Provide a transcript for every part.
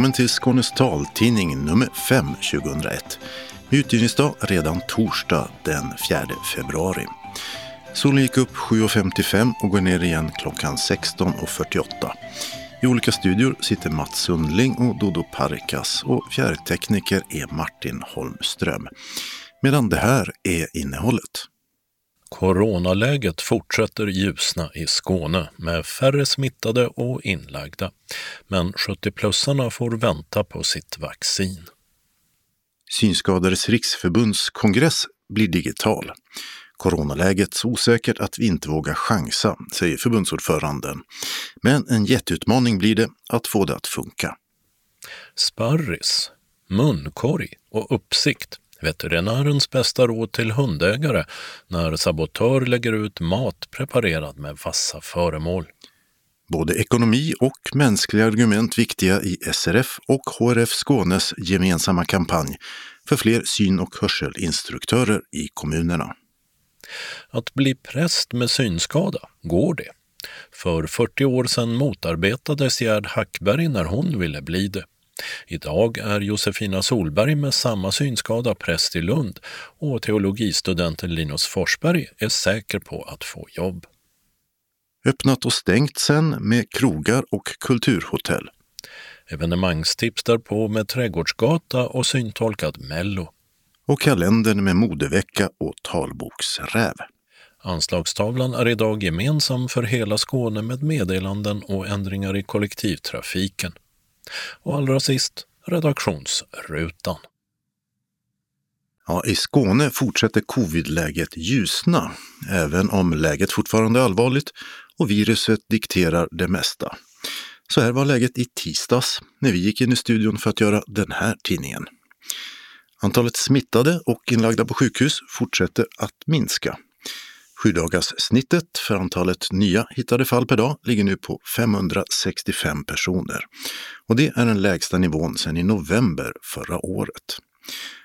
Välkommen till Skånes taltidning nummer 5 2001. Utgivningsdag redan torsdag den 4 februari. Solen gick upp 7.55 och går ner igen klockan 16.48. I olika studior sitter Mats Sundling och Dodo Parikas och fjärrtekniker är Martin Holmström. Medan det här är innehållet. Coronaläget fortsätter ljusna i Skåne med färre smittade och inlagda. Men 70-plussarna får vänta på sitt vaccin. Synskadades riksförbunds kongress blir digital. Coronaläget så osäkert att vi inte vågar chansa, säger förbundsordföranden. Men en jätteutmaning blir det att få det att funka. Sparris, munkorg och uppsikt veterinärens bästa råd till hundägare när sabotör lägger ut mat preparerad med vassa föremål. Både ekonomi och mänskliga argument viktiga i SRF och HRF Skånes gemensamma kampanj för fler syn och hörselinstruktörer i kommunerna. Att bli präst med synskada, går det? För 40 år sedan motarbetades Gerd Hackberg när hon ville bli det. Idag är Josefina Solberg med samma synskada präst i Lund och teologistudenten Linus Forsberg är säker på att få jobb. Öppnat och stängt sen med krogar och kulturhotell. Evenemangstips därpå med trädgårdsgata och syntolkad Mello. Och kalendern med modevecka och talboksräv. Anslagstavlan är idag gemensam för hela Skåne med meddelanden och ändringar i kollektivtrafiken. Och allra sist redaktionsrutan. Ja, I Skåne fortsätter covidläget ljusna, även om läget fortfarande är allvarligt och viruset dikterar det mesta. Så här var läget i tisdags när vi gick in i studion för att göra den här tidningen. Antalet smittade och inlagda på sjukhus fortsätter att minska. Sjudagarssnittet för antalet nya hittade fall per dag ligger nu på 565 personer. Och det är den lägsta nivån sedan i november förra året.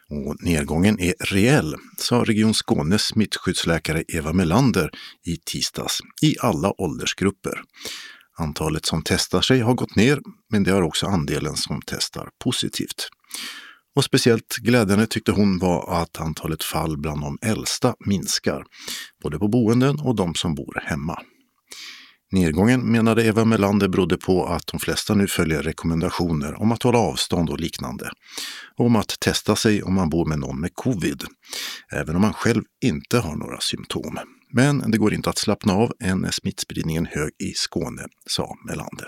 Och nedgången är reell, sa Region Skånes smittskyddsläkare Eva Melander i tisdags, i alla åldersgrupper. Antalet som testar sig har gått ner, men det har också andelen som testar positivt. Och speciellt glädjande tyckte hon var att antalet fall bland de äldsta minskar, både på boenden och de som bor hemma. Nedgången menade Eva Melander berodde på att de flesta nu följer rekommendationer om att hålla avstånd och liknande. Och om att testa sig om man bor med någon med covid, även om man själv inte har några symptom. Men det går inte att slappna av än är smittspridningen hög i Skåne, sa Melander.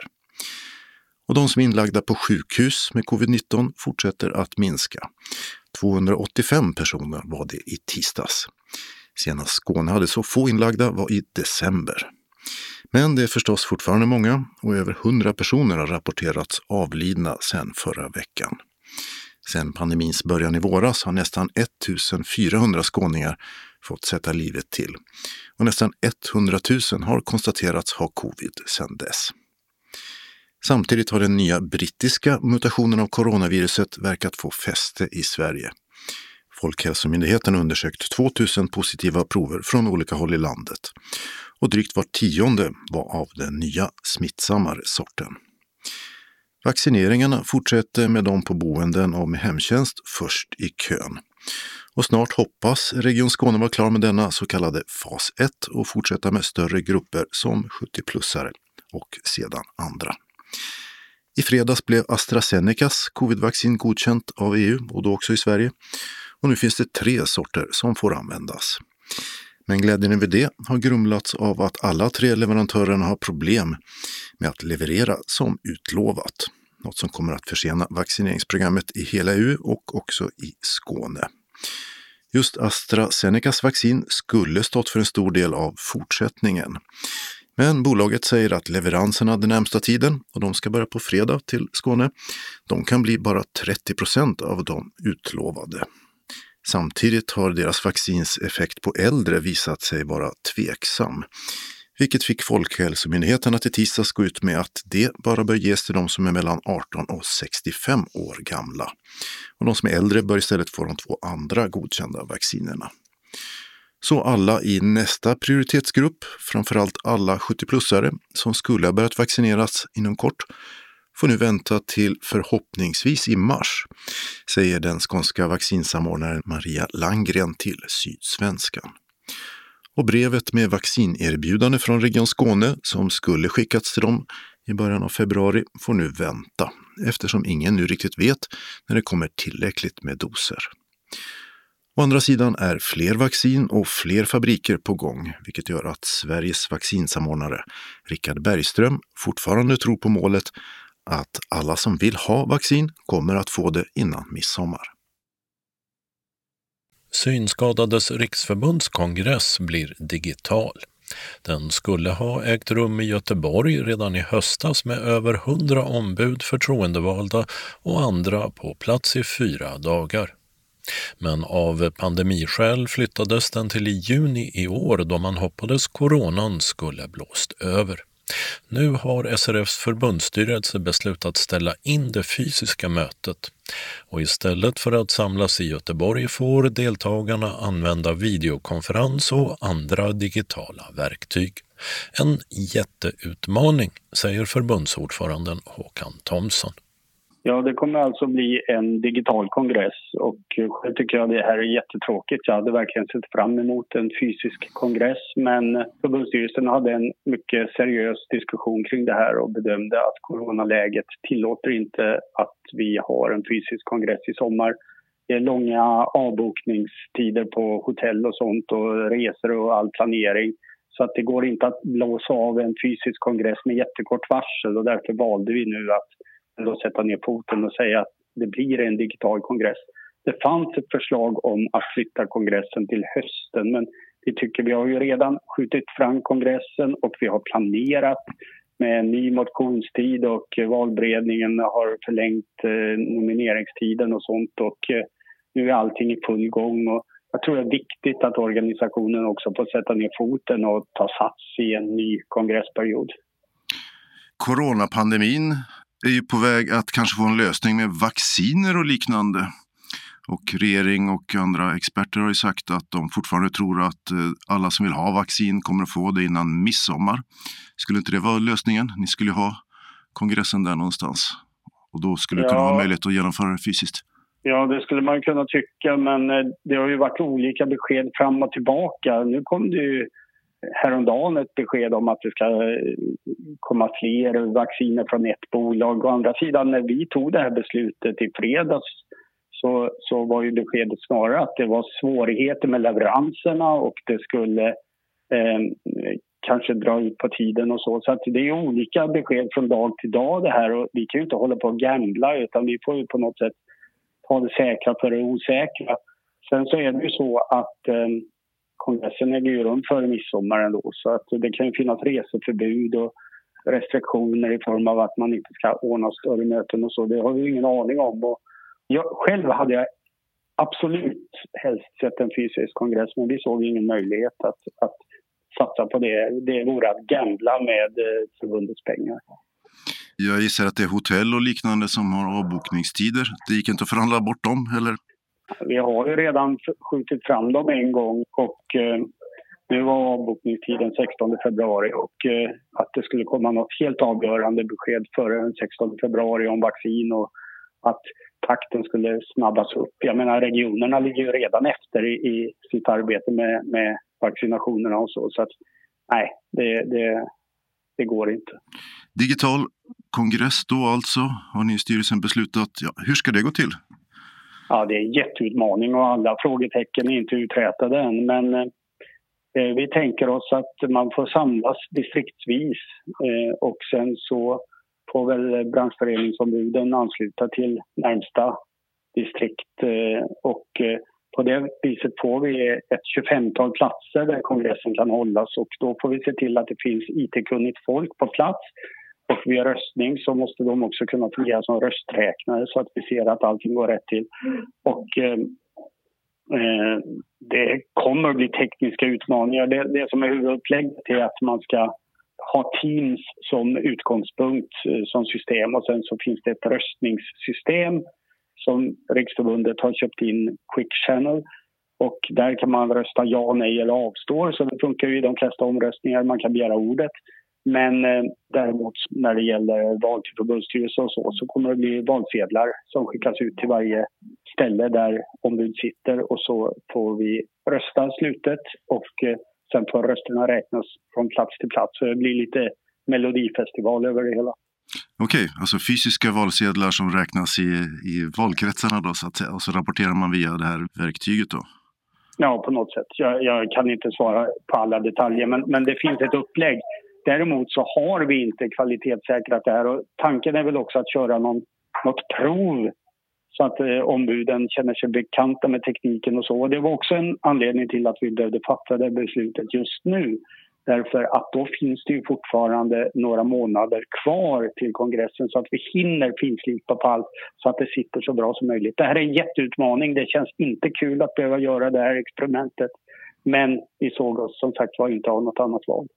Och de som är inlagda på sjukhus med covid-19 fortsätter att minska. 285 personer var det i tisdags. Senast Skåne hade så få inlagda var i december. Men det är förstås fortfarande många och över 100 personer har rapporterats avlidna sedan förra veckan. Sedan pandemins början i våras har nästan 1400 skåningar fått sätta livet till och nästan 100 000 har konstaterats ha covid sedan dess. Samtidigt har den nya brittiska mutationen av coronaviruset verkat få fäste i Sverige. Folkhälsomyndigheten har undersökt 2000 positiva prover från olika håll i landet och drygt var tionde var av den nya smittsammare sorten. Vaccineringarna fortsätter med de på boenden och med hemtjänst först i kön. Och snart hoppas Region Skåne vara klar med denna så kallade fas 1 och fortsätta med större grupper som 70-plussare och sedan andra. I fredags blev AstraZenecas covidvaccin godkänt av EU och då också i Sverige. Och nu finns det tre sorter som får användas. Men glädjen över det har grumlats av att alla tre leverantörerna har problem med att leverera som utlovat. Något som kommer att försena vaccineringsprogrammet i hela EU och också i Skåne. Just AstraZenecas vaccin skulle stått för en stor del av fortsättningen. Men bolaget säger att leveranserna den närmsta tiden, och de ska börja på fredag till Skåne, de kan bli bara 30 procent av de utlovade. Samtidigt har deras vaccins effekt på äldre visat sig vara tveksam. Vilket fick Folkhälsomyndigheten att i tisdags gå ut med att det bara bör ges till de som är mellan 18 och 65 år gamla. Och de som är äldre bör istället få de två andra godkända vaccinerna. Så alla i nästa prioritetsgrupp, framförallt alla 70-plussare som skulle ha börjat vaccineras inom kort, får nu vänta till förhoppningsvis i mars, säger den skånska vaccinsamordnaren Maria Langgren till Sydsvenskan. Och brevet med vaccinerbjudande från Region Skåne som skulle skickats till dem i början av februari får nu vänta eftersom ingen nu riktigt vet när det kommer tillräckligt med doser. Å andra sidan är fler vaccin och fler fabriker på gång, vilket gör att Sveriges vaccinsamordnare Richard Bergström fortfarande tror på målet att alla som vill ha vaccin kommer att få det innan midsommar. Synskadades riksförbunds kongress blir digital. Den skulle ha ägt rum i Göteborg redan i höstas med över hundra ombud, förtroendevalda och andra på plats i fyra dagar. Men av pandemiskäl flyttades den till i juni i år då man hoppades coronan skulle blåst över. Nu har SRFs förbundsstyrelse beslutat ställa in det fysiska mötet och istället för att samlas i Göteborg får deltagarna använda videokonferens och andra digitala verktyg. En jätteutmaning, säger förbundsordföranden Håkan Thomsson. Ja, det kommer alltså bli en digital kongress och själv tycker jag det här är jättetråkigt. Jag hade verkligen sett fram emot en fysisk kongress men förbundsstyrelsen hade en mycket seriös diskussion kring det här och bedömde att coronaläget tillåter inte att vi har en fysisk kongress i sommar. Det är långa avbokningstider på hotell och sånt och resor och all planering. Så att det går inte att blåsa av en fysisk kongress med jättekort varsel och därför valde vi nu att då sätta ner foten och säga att det blir en digital kongress. Det fanns ett förslag om att flytta kongressen till hösten men vi tycker vi har ju redan skjutit fram kongressen och vi har planerat med en ny motionstid och valberedningen har förlängt eh, nomineringstiden och sånt och eh, nu är allting i full gång. Och jag tror det är viktigt att organisationen också får sätta ner foten och ta sats i en ny kongressperiod. Coronapandemin är ju på väg att kanske få en lösning med vacciner och liknande. Och regering och andra experter har ju sagt att de fortfarande tror att eh, alla som vill ha vaccin kommer att få det innan midsommar. Skulle inte det vara lösningen? Ni skulle ha kongressen där någonstans. Och då skulle det kunna vara möjligt att genomföra det fysiskt. Ja, det skulle man kunna tycka, men eh, det har ju varit olika besked fram och tillbaka. Nu kom det ju häromdagen ett besked om att det ska eh, komma fler vacciner från ett bolag. Å andra sidan, när vi tog det här beslutet i fredags så, så var ju beskedet snarare att det var svårigheter med leveranserna och det skulle eh, kanske dra ut på tiden och så. Så att det är olika besked från dag till dag det här och vi kan ju inte hålla på och gambla utan vi får ju på något sätt ta det säkra för det osäkra. Sen så är det ju så att eh, kongressen äger ju rum före midsommar ändå så att det kan ju finnas reseförbud och restriktioner i form av att man inte ska ordna större möten och så. Det har vi ingen aning om. Och jag, själv hade jag absolut helst sett en fysisk kongress men vi såg ingen möjlighet att, att satsa på det. Det vore att gambla med eh, förbundets pengar. Jag gissar att det är hotell och liknande som har avbokningstider. Det gick inte att förhandla bort dem, eller? Vi har ju redan skjutit fram dem en gång och eh, nu var avbokningstiden 16 februari och eh, att det skulle komma något helt avgörande besked före den 16 februari om vaccin och att takten skulle snabbas upp. Jag menar regionerna ligger ju redan efter i, i sitt arbete med, med vaccinationerna och så. Så att nej, det, det, det går inte. Digital kongress då alltså, har ni i styrelsen beslutat. Ja, hur ska det gå till? Ja, det är en jätteutmaning och alla frågetecken är inte uträtade än. Men eh, eh, vi tänker oss att man får samlas distriktsvis eh, och sen så får väl branschföreningsombuden ansluta till närmsta distrikt eh, och eh, på det viset får vi ett 25-tal platser där kongressen kan hållas och då får vi se till att det finns IT-kunnigt folk på plats och via röstning så måste de också kunna fungera som rösträknare så att vi ser att allting går rätt till. Och eh, eh det kommer att bli tekniska utmaningar. Det, det som är huvudupplägget är att man ska ha Teams som utgångspunkt eh, som system och sen så finns det ett röstningssystem som Riksförbundet har köpt in, Quick Channel. Och där kan man rösta ja, nej eller avstår, så det funkar ju i de flesta omröstningar. Man kan begära ordet. Men eh, däremot när det gäller val till förbundsstyrelse och så, så kommer det bli valsedlar som skickas ut till varje ställe där ombud sitter och så får vi rösta slutet och eh, sen får rösterna räknas från plats till plats. Så det blir lite melodifestival över det hela. Okej, okay, alltså fysiska valsedlar som räknas i, i valkretsarna då så att säga och så rapporterar man via det här verktyget då? Ja, på något sätt. Jag, jag kan inte svara på alla detaljer men, men det finns ett upplägg. Däremot så har vi inte kvalitetssäkrat det här och tanken är väl också att köra någon, något prov så att eh, ombuden känner sig bekanta med tekniken och så. Och det var också en anledning till att vi behövde fatta det beslutet just nu. Därför att då finns det ju fortfarande några månader kvar till kongressen så att vi hinner finslipa på allt så att det sitter så bra som möjligt. Det här är en jätteutmaning. Det känns inte kul att behöva göra det här experimentet. Men vi såg oss som sagt var inte ha något annat val.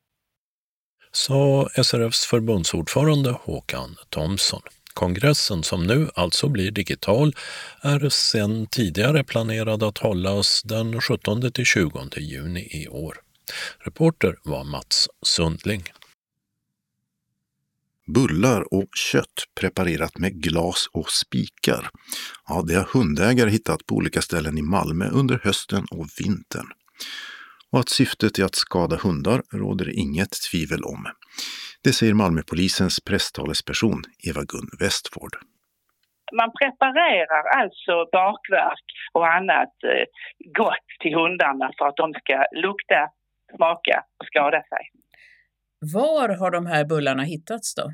Sa SRFs förbundsordförande Håkan Thomsson. Kongressen, som nu alltså blir digital, är sedan tidigare planerad att hållas den 17-20 juni i år. Reporter var Mats Sundling. Bullar och kött preparerat med glas och spikar. Ja, det har hundägare hittat på olika ställen i Malmö under hösten och vintern. Och att syftet är att skada hundar råder det inget tvivel om. Det säger Malmöpolisens presstalesperson Eva-Gun Westford. Man preparerar alltså bakverk och annat eh, gott till hundarna för att de ska lukta smaka och skada sig. Var har de här bullarna hittats då?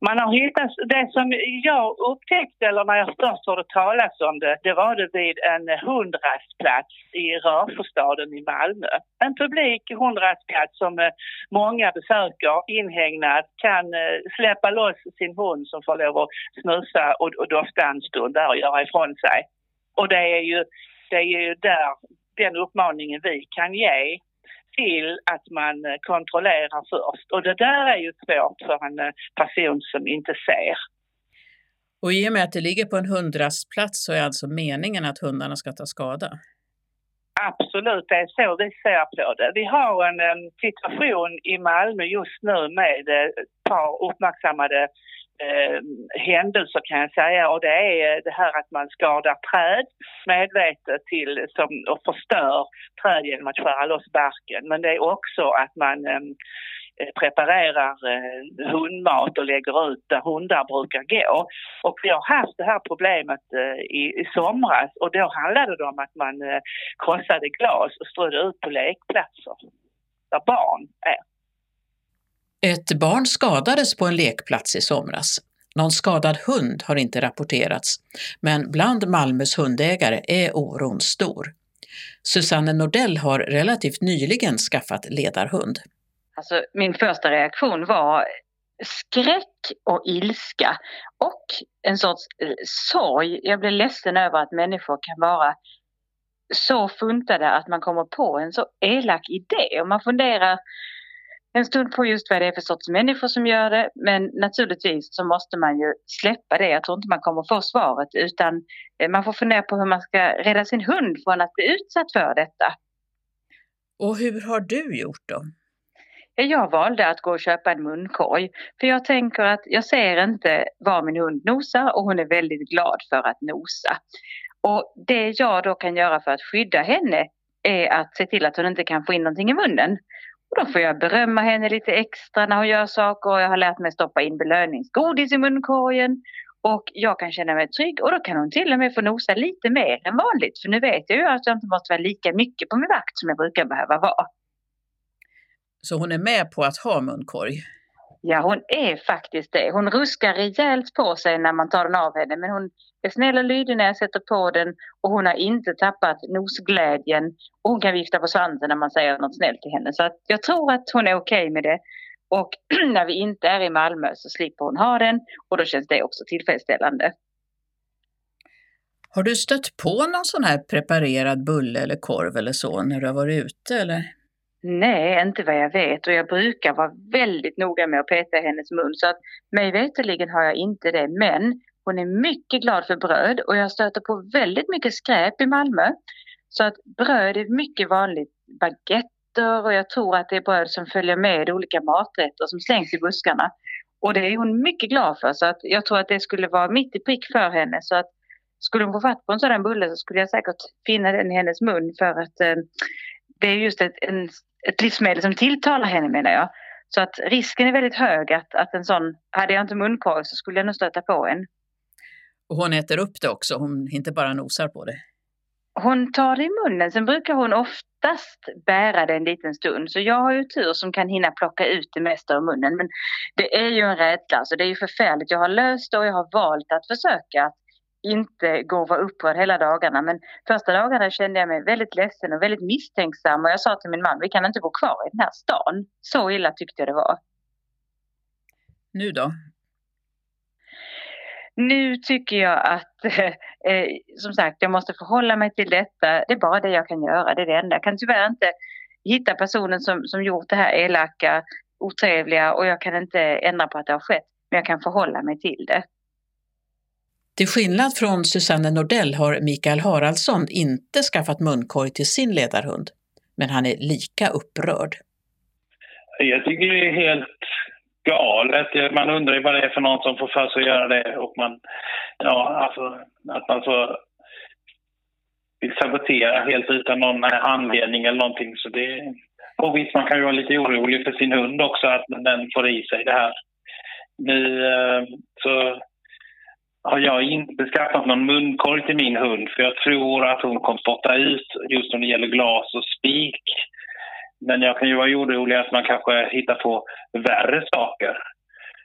Man har hittat, det som jag upptäckte, eller när jag först hörde talas om det, det var det vid en hundrastplats i Rörfostaden i Malmö. En publik hundrastplats som eh, många besöker, inhägnad, kan eh, släppa loss sin hund som får lov att snusa och, och dofta en stund där och göra ifrån sig. Och det är ju, det är ju där den uppmaningen vi kan ge till att man eh, kontrollerar först. Och det där är ju svårt för en eh, person som inte ser. Och i och med att det ligger på en hundrastplats så är alltså meningen att hundarna ska ta skada? Absolut, det är så vi ser på det. Vi har en, en situation i Malmö just nu med ett par uppmärksammade eh, händelser kan jag säga och det är eh, det här att man skadar träd medvetet till, som, och förstör träd genom att skära loss barken. Men det är också att man ehm, eh, preparerar eh, hundmat och lägger ut där hundar brukar gå. Och vi har haft det här problemet eh, i, i somras och då handlade det om att man eh, krossade glas och strödde ut på lekplatser där barn är. Ett barn skadades på en lekplats i somras. Någon skadad hund har inte rapporterats, men bland Malmös hundägare är oron stor. Susanne Nordell har relativt nyligen skaffat ledarhund. Alltså, min första reaktion var skräck och ilska och en sorts eh, sorg. Jag blev ledsen över att människor kan vara så funtade att man kommer på en så elak idé och man funderar en stund på just vad det är för sorts människor som gör det. Men naturligtvis så måste man ju släppa det. Jag tror inte man kommer få svaret utan eh, man får fundera på hur man ska rädda sin hund från att bli utsatt för detta. Och hur har du gjort då? Jag valde att gå och köpa en munkorg. För jag tänker att jag ser inte var min hund nosar och hon är väldigt glad för att nosa. Och det jag då kan göra för att skydda henne är att se till att hon inte kan få in någonting i munnen. Och då får jag berömma henne lite extra när hon gör saker och jag har lärt mig stoppa in belöningsgodis i munkorgen. Och jag kan känna mig trygg och då kan hon till och med få nosa lite mer än vanligt. För nu vet jag ju alltså att jag inte måste vara lika mycket på min vakt som jag brukar behöva vara. Så hon är med på att ha munkorg? Ja, hon är faktiskt det. Hon ruskar rejält på sig när man tar den av henne men hon är snäll och lydig när jag sätter på den och hon har inte tappat nosglädjen och hon kan vifta på svansen när man säger något snällt till henne. Så att jag tror att hon är okej okay med det. Och när vi inte är i Malmö så slipper hon ha den och då känns det också tillfredsställande. Har du stött på någon sån här preparerad bulle eller korv eller så när du har varit ute eller? Nej, inte vad jag vet och jag brukar vara väldigt noga med att peta i hennes mun så att mig veterligen har jag inte det. Men hon är mycket glad för bröd och jag stöter på väldigt mycket skräp i Malmö. Så att bröd är mycket vanligt. baguetter och jag tror att det är bröd som följer med olika maträtter som slängs i buskarna. Och det är hon mycket glad för så att jag tror att det skulle vara mitt i prick för henne så att skulle hon få fatt på en sådan bulle så skulle jag säkert finna den i hennes mun för att eh, det är just ett, en, ett livsmedel som tilltalar henne menar jag. Så att risken är väldigt hög att, att en sån, hade jag inte munkorg så skulle jag nog stöta på en. Och hon äter upp det också, hon inte bara nosar på det? Hon tar det i munnen, sen brukar hon oftast bära det en liten stund. Så jag har ju tur som kan hinna plocka ut det mesta ur munnen. Men det är ju en rädsla, så det är ju förfärligt. Jag har löst det och jag har valt att försöka inte gå och vara upprörd hela dagarna. Men första dagarna kände jag mig väldigt ledsen och väldigt misstänksam. Och jag sa till min man, vi kan inte bo kvar i den här stan. Så illa tyckte jag det var. Nu då? Nu tycker jag att, eh, som sagt, jag måste förhålla mig till detta. Det är bara det jag kan göra, det är det enda. Jag kan tyvärr inte hitta personen som, som gjort det här elaka, otrevliga och jag kan inte ändra på att det har skett. Men jag kan förhålla mig till det. Till skillnad från Susanne Nordell har Mikael Haraldsson inte skaffat munkorg till sin ledarhund, men han är lika upprörd. Jag tycker det är helt galet. Man undrar ju vad det är för någon som får för sig att göra det och man, ja alltså att man så vill sabotera helt utan någon anledning eller någonting. Så det, och visst, man kan ju vara lite orolig för sin hund också, att den får i sig det här. Nu eh, så har jag inte skaffat någon munkorg till min hund för jag tror att hon kommer spotta ut just när det gäller glas och spik. Men jag kan ju vara orolig att man kanske hittar på värre saker.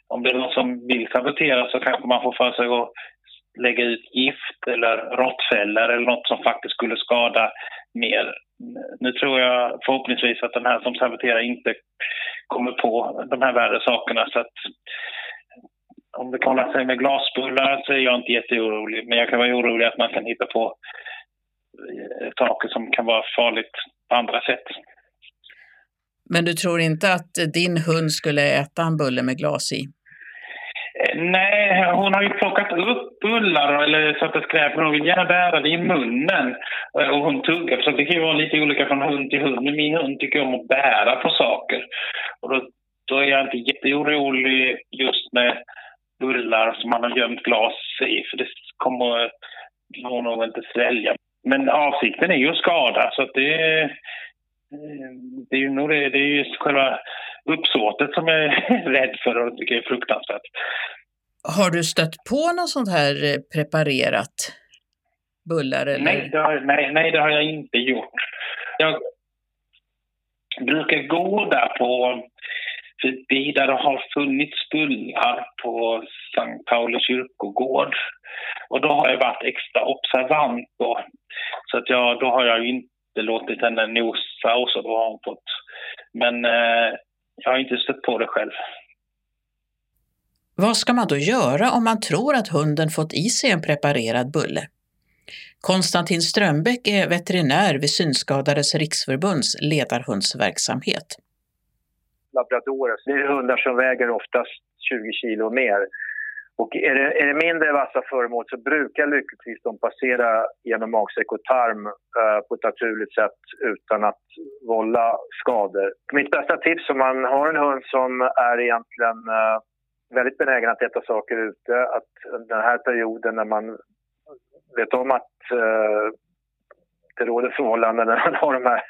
Om det är någon som vill sabotera så kanske man får för sig att lägga ut gift eller råttfällor eller något som faktiskt skulle skada mer. Nu tror jag förhoppningsvis att den här som saboterar inte kommer på de här värre sakerna. Så att om det kollar sig med glasbullar så är jag inte jätteorolig. Men jag kan vara orolig att man kan hitta på eh, saker som kan vara farligt på andra sätt. Men du tror inte att din hund skulle äta en bulle med glas i? Eh, nej, hon har ju plockat upp bullar eller satt skräp, men hon vill gärna bära det i munnen. Eh, och hon tuggar, så det kan ju vara lite olika från hund till hund. Men min hund tycker om att bära på saker. Och då, då är jag inte jätteorolig just med bullar som man har gömt glas i, för det kommer hon nog inte svälja. Men avsikten är ju att skada, så att det, det är ju nog det, det är ju själva uppsåtet som jag är rädd för och tycker är fruktansvärt. Har du stött på något sånt här eh, preparerat bullar? Eller? Nej, det har, nej, nej, det har jag inte gjort. Jag brukar gå där på förbi där det har funnits bullar på Sankt Pauli kyrkogård. Och då har jag varit extra observant då. Så att jag, då har jag inte låtit henne nosa och så då har hon fått. Men eh, jag har inte stött på det själv. Vad ska man då göra om man tror att hunden fått i sig en preparerad bulle? Konstantin Strömbäck är veterinär vid Synskadades riksförbunds ledarhundsverksamhet labradorer. Det är hundar som väger oftast 20 kilo mer. Och är det, är det mindre vassa föremål så brukar lyckligtvis de passera genom magsäck och tarm eh, på ett naturligt sätt utan att vålla skador. Mitt bästa tips om man har en hund som är egentligen eh, väldigt benägen att äta saker ute, att den här perioden när man vet om att eh, det råder förhållanden när man har de här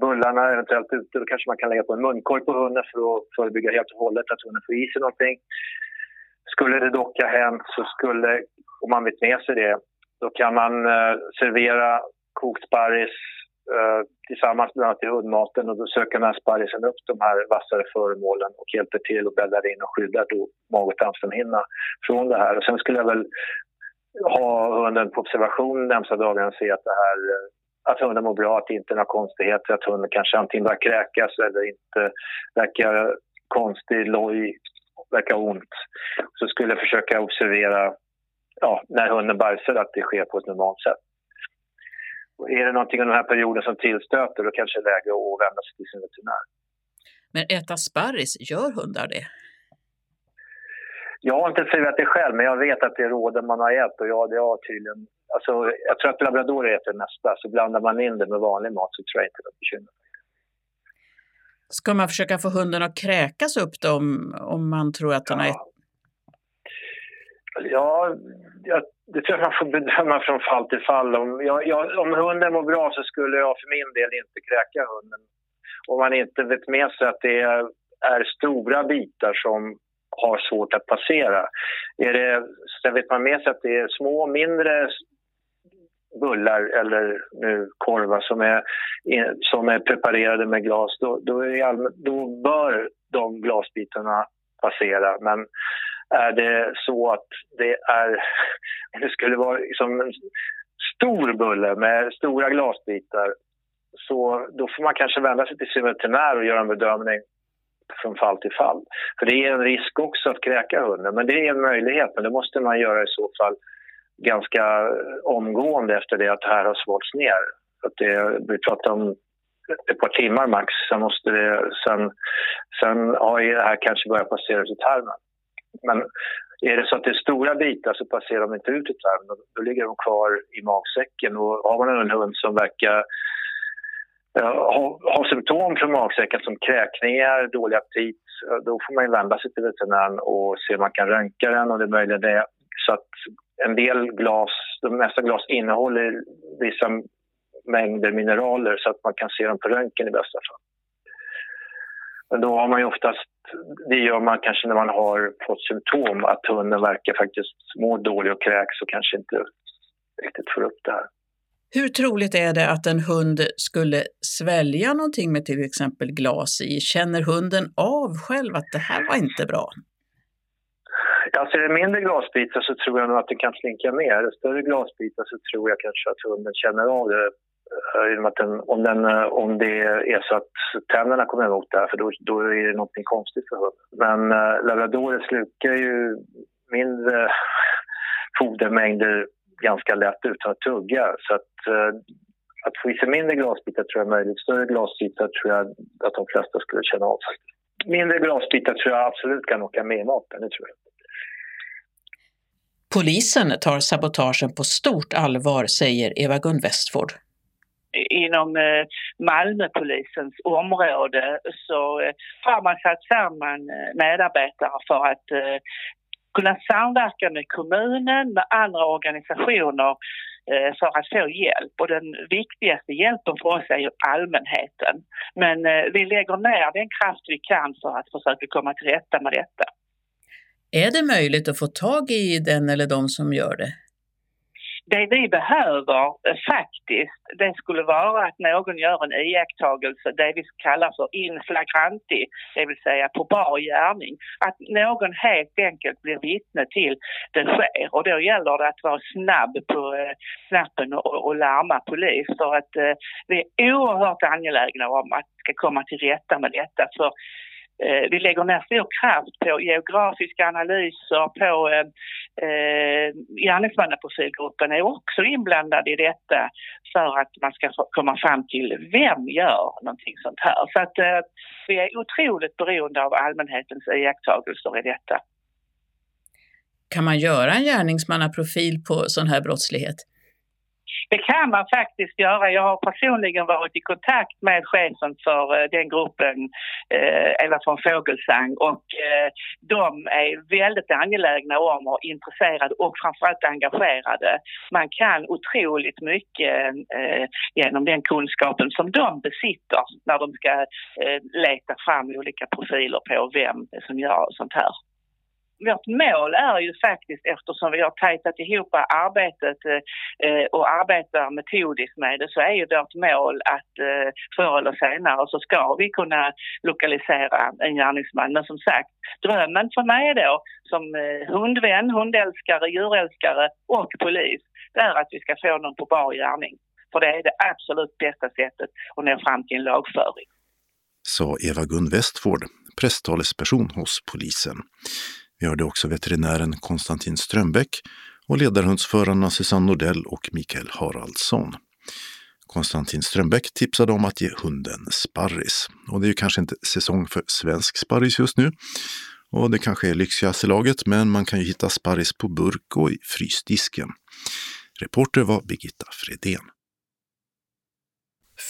bullarna eventuellt ute. Då kanske man kan lägga på en munkorg på hunden för att förebygga helt och hållet att hunden får i sig någonting. Skulle det dock ha hänt så skulle, om man vet med sig det, då kan man eh, servera kokt sparris eh, tillsammans med i hundmaten och då söker den här sparrisen upp de här vassare föremålen och hjälper till och bäddar in och skyddar då mag och tarmslemhinna från det här. Och sen skulle jag väl ha hunden på observation närmsta dagarna och se att det här eh, att hunden mår bra, att det inte är några konstigheter, att hunden kanske antingen börjar kräkas eller inte verkar konstig, loj, verkar ont. Så skulle jag försöka observera ja, när hunden bajsar att det sker på ett normalt sätt. Och är det någonting under den här perioden som tillstöter då kanske det är läge att vända sig till sin veterinär. Men äta sparris, gör hundar det? Jag har inte serverat det själv, men jag vet att det är råden man har ätit och ja, det har tydligen Alltså, jag tror att labradorer äter det mesta, så blandar man in det med vanlig mat så tror jag inte det är bekymmer. Ska man försöka få hunden att kräkas upp då om, om man tror att den ja. har ätit? Ja, jag, det tror jag man får bedöma från fall till fall. Om, jag, jag, om hunden mår bra så skulle jag för min del inte kräka hunden. Om man inte vet med sig att det är, är stora bitar som har svårt att passera. Är det, sen vet man med sig att det är små, mindre bullar eller nu korvar som är, eh, som är preparerade med glas, då, då, allmän, då bör de glasbitarna passera. Men är det så att det är, om det skulle vara liksom en stor bulle med stora glasbitar så då får man kanske vända sig till sin veterinär och göra en bedömning från fall till fall. För det är en risk också att kräka hunden, men det är en möjlighet. Men det måste man göra i så fall ganska eh, omgående efter det att det här har svalts ner. Att det, vi pratar om ett par timmar max, sen, måste det, sen, sen har det här kanske börjat passera ut i tarmen. Men är det så att det är stora bitar så passerar de inte ut i tarmen. Då ligger de kvar i magsäcken. Och har man en hund som verkar Eh, har, har symptom från magsäcken som kräkningar, dålig aptit, eh, då får man vända sig till veterinären och se om man kan röntga den och det är möjligt det. Så att en del glas, de mesta glas innehåller vissa mängder mineraler så att man kan se dem på röntgen i bästa fall. Men då har man ju oftast, det gör man kanske när man har fått symptom att hunden verkar faktiskt må dåligt och kräks och kanske inte riktigt får upp det här. Hur troligt är det att en hund skulle svälja någonting med till exempel glas i? Känner hunden av själv att det här var inte bra? Alltså är det mindre glasbitar så tror jag nog att det kan slinka med. Är det större glasbitar så tror jag kanske att hunden känner av det. Eh, att den, om, den, eh, om det är så att tänderna kommer emot det här, för då, då är det något konstigt för hunden. Men äh, labradorer slukar ju mindre fodermängder ganska lätt utan att tugga. Så att, äh, att få i sig mindre glasbitar tror jag är möjligt. Större glasbitar tror jag att de flesta skulle känna av. Mindre glasbitar tror jag absolut kan åka med i maten, det tror jag. Polisen tar sabotagen på stort allvar, säger Eva-Gun Westford. Inom eh, Malmöpolisens område så eh, har man satt samman eh, medarbetare för att kunna samverka med kommunen, med andra organisationer eh, för att få hjälp. Och den viktigaste hjälpen för oss är ju allmänheten. Men eh, vi lägger ner den kraft vi kan för att försöka komma till rätta med detta. Är det möjligt att få tag i den eller de som gör det? Det vi behöver eh, faktiskt, det skulle vara att någon gör en iakttagelse, det vi kallar för inflagranti, det vill säga på bar gärning. Att någon helt enkelt blir vittne till det sker och då gäller det att vara snabb på eh, knappen och, och larma polis för att eh, vi är oerhört angelägna om att ska komma till rätta med detta. För Eh, vi lägger ner stor kraft på geografiska analyser, på eh, eh gärningsmannaprofilgruppen är också inblandad i detta för att man ska komma fram till vem gör någonting sånt här. Så att eh, vi är otroligt beroende av allmänhetens iakttagelser i detta. Kan man göra en gärningsmannaprofil på sån här brottslighet? Det kan man faktiskt göra. Jag har personligen varit i kontakt med chefen för eh, den gruppen, eh, Eva von Fågelsang, och eh, de är väldigt angelägna om och intresserade och framförallt engagerade. Man kan otroligt mycket genom den kunskapen som de besitter när de ska leta fram olika profiler på vem som gör sånt här vårt mål är ju faktiskt eftersom vi har tajtat ihop arbetet eh, eh, och arbetar metodiskt med det så är ju vårt mål att eh, förr eller senare så ska vi kunna lokalisera en gärningsman. Men som sagt, drömmen för mig då som eh, hundvän, hundälskare, djurälskare och polis det är att vi ska få någon på bar gärning. För det är det absolut bästa sättet att nå fram till en lagföring. Sa Eva-Gun Westford, presstalesperson hos polisen. Vi hörde också veterinären Konstantin Strömbäck och ledarhundsförarna Susanne Nordell och Mikael Haraldsson. Konstantin Strömbäck tipsade om att ge hunden sparris. Och det är ju kanske inte säsong för svensk sparris just nu. Och det kanske är lyxigast i laget, men man kan ju hitta sparris på burk och i frysdisken. Reporter var Birgitta Fredén.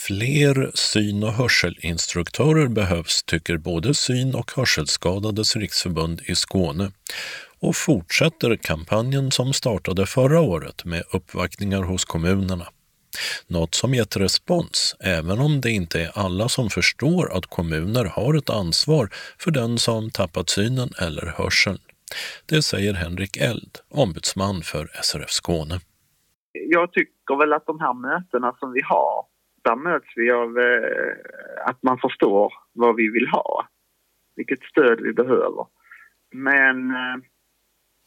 Fler syn och hörselinstruktörer behövs tycker både Syn och hörselskadades riksförbund i Skåne och fortsätter kampanjen som startade förra året med uppvaktningar hos kommunerna. Något som gett respons, även om det inte är alla som förstår att kommuner har ett ansvar för den som tappat synen eller hörseln. Det säger Henrik Eld, ombudsman för SRF Skåne. Jag tycker väl att de här mötena som vi har, där möts vi av eh, att man förstår vad vi vill ha, vilket stöd vi behöver. Men eh,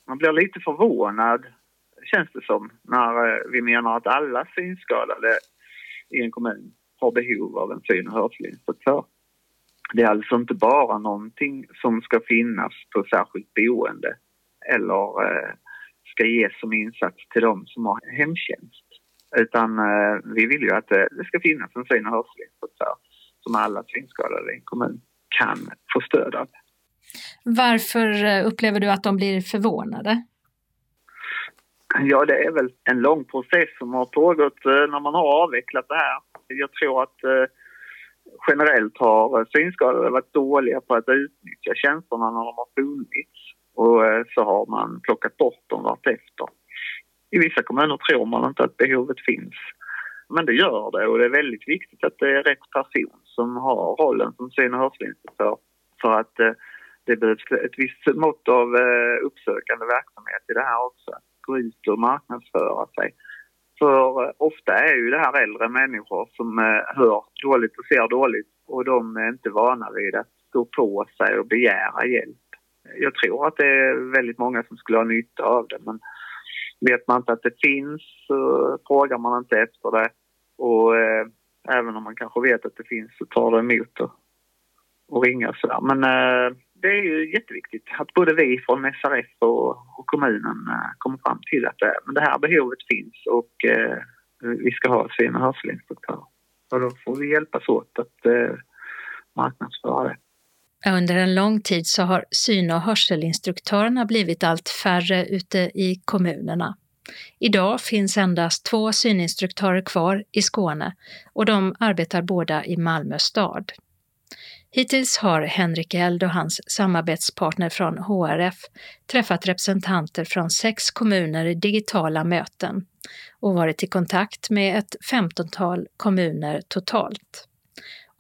man blir lite förvånad, känns det som, när eh, vi menar att alla synskadade i en kommun har behov av en syn och hörselinstruktör. Det är alltså inte bara någonting som ska finnas på särskilt boende eller eh, ska ges som insats till de som har hemtjänst. Utan eh, vi vill ju att eh, det ska finnas en syn och hörselinstruktör som alla synskadade i en kommun kan få stöd av. Varför eh, upplever du att de blir förvånade? Ja, det är väl en lång process som har pågått eh, när man har avvecklat det här. Jag tror att eh, generellt har synskadade varit dåliga på att utnyttja tjänsterna när de har funnits och eh, så har man plockat bort dem vartefter. I vissa kommuner tror man inte att behovet finns. Men det gör det och det är väldigt viktigt att det är rätt person som har rollen som syn och hörselinstruktör för att eh, det behövs ett visst mått av eh, uppsökande verksamhet i det här också. Att gå ut och marknadsföra sig. För eh, ofta är ju det här äldre människor som hör dåligt och ser dåligt och de är inte vana vid att stå på sig och begära hjälp. Jag tror att det är väldigt många som skulle ha nytta av det men vet man inte att det finns så frågar man inte efter det. Och eh, även om man kanske vet att det finns så tar det emot det och ringa sådär. Men eh, det är ju jätteviktigt att både vi från SRF och, och kommunen eh, kommer fram till att det, men det här behovet finns och eh, vi ska ha syn och hörselinstruktörer. Och då får vi hjälpas åt att eh, marknadsföra det. Under en lång tid så har syn och hörselinstruktörerna blivit allt färre ute i kommunerna. Idag finns endast två syninstruktörer kvar i Skåne och de arbetar båda i Malmö stad. Hittills har Henrik Eld och hans samarbetspartner från HRF träffat representanter från sex kommuner i digitala möten och varit i kontakt med ett femtontal kommuner totalt.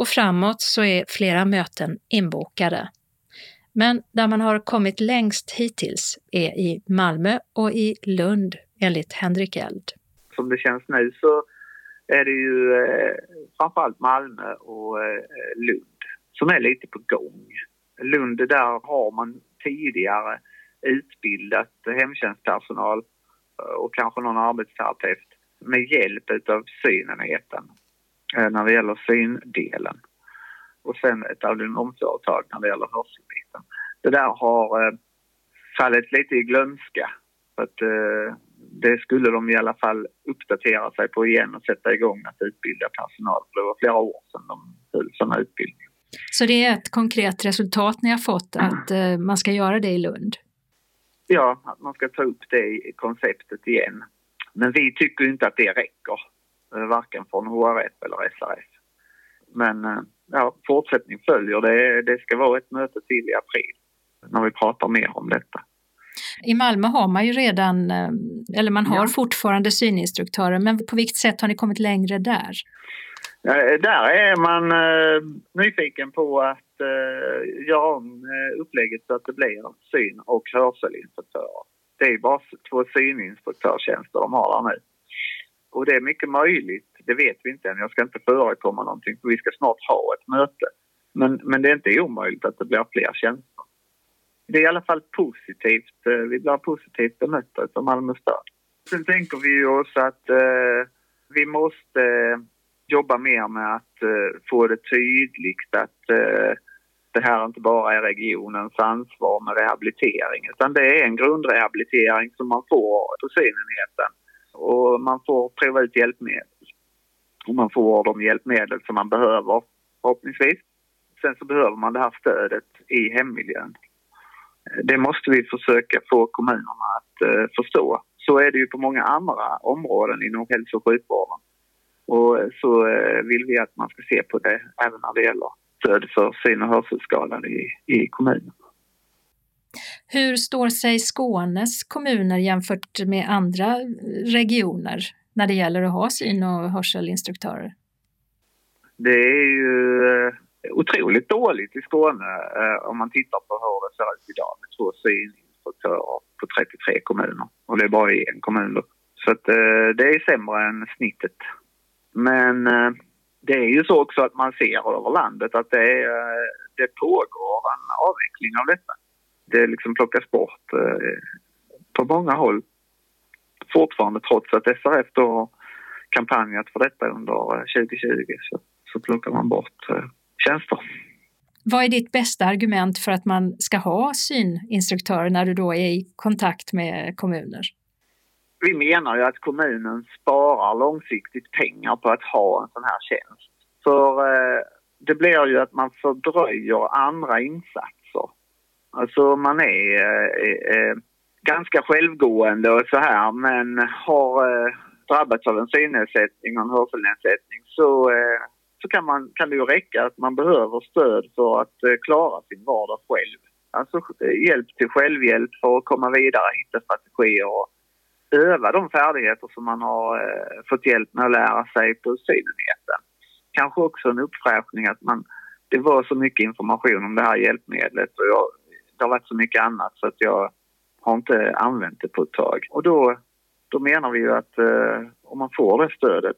Och framåt så är flera möten inbokade. Men där man har kommit längst hittills är i Malmö och i Lund, enligt Henrik Eld. Som det känns nu så är det ju eh, framförallt Malmö och eh, Lund som är lite på gång. Lund, där har man tidigare utbildat hemtjänstpersonal eh, och kanske någon arbetsterapeut med hjälp av synenheten när det gäller syndelen. Och sen ett audionomföretag när det gäller hörselbiten. Det där har eh, fallit lite i glömska. För att, eh, det skulle de i alla fall uppdatera sig på igen och sätta igång att utbilda personal. Det var flera år sedan de höll sådana utbildningar. Så det är ett konkret resultat ni har fått att eh, man ska göra det i Lund? Ja, att man ska ta upp det i konceptet igen. Men vi tycker inte att det räcker, eh, varken från HRF eller SRF. Men eh, ja, fortsättning följer. Det, det ska vara ett möte till i april när vi pratar mer om detta. I Malmö har man ju redan, eller man har ja. fortfarande syninstruktörer, men på vilket sätt har ni kommit längre där? Där är man eh, nyfiken på att eh, göra om eh, upplägget så att det blir syn och hörselinstruktörer. Det är bara två syninstruktörstjänster de har där nu. Och det är mycket möjligt, det vet vi inte än, jag ska inte förekomma någonting för vi ska snart ha ett möte. Men, men det är inte omöjligt att det blir fler tjänster. Det är i alla fall positivt, eh, vi blir positivt bemötta av Malmö stad. Sen tänker vi oss att eh, vi måste jobba mer med att eh, få det tydligt att eh, det här inte bara är regionens ansvar med rehabilitering utan det är en grundrehabilitering som man får på synenheten. Och man får prova ut hjälpmedel. Och man får de hjälpmedel som man behöver förhoppningsvis. Sen så behöver man det här stödet i hemmiljön. Det måste vi försöka få kommunerna att eh, förstå. Så är det ju på många andra områden inom hälso och sjukvården Och eh, så eh, vill vi att man ska se på det även när det gäller stöd för syn och hörselskadade i, i kommunen. Hur står sig Skånes kommuner jämfört med andra regioner när det gäller att ha syn och hörselinstruktörer? Det är ju eh, otroligt dåligt i Skåne eh, om man tittar på hur det ser ut idag med två syninstruktörer på 33 kommuner och det är bara i en kommun då. Så att eh, det är sämre än snittet. Men det är ju så också att man ser över landet att det, det pågår en avveckling av detta. Det liksom plockas bort eh, på många håll fortfarande trots att SRF då har kampanjat för detta under 2020 så, så plockar man bort eh, tjänster. Vad är ditt bästa argument för att man ska ha syninstruktörer när du då är i kontakt med kommuner? Vi menar ju att kommunen sparar långsiktigt pengar på att ha en sån här tjänst. För eh, det blir ju att man fördröjer andra insatser. Alltså man är eh, eh, eh, ganska självgående och så här men har eh, drabbats av en synnedsättning och en hörselnedsättning så, eh, så kan, man, kan det ju räcka att man behöver stöd för att eh, klara sin vardag själv. Alltså eh, hjälp till självhjälp för att komma vidare, hitta strategier och öva de färdigheter som man har eh, fått hjälp med att lära sig på synenheten. Kanske också en uppfräschning att man, det var så mycket information om det här hjälpmedlet och jag, det har varit så mycket annat så att jag har inte använt det på ett tag. Och då, då menar vi ju att eh, om man får det stödet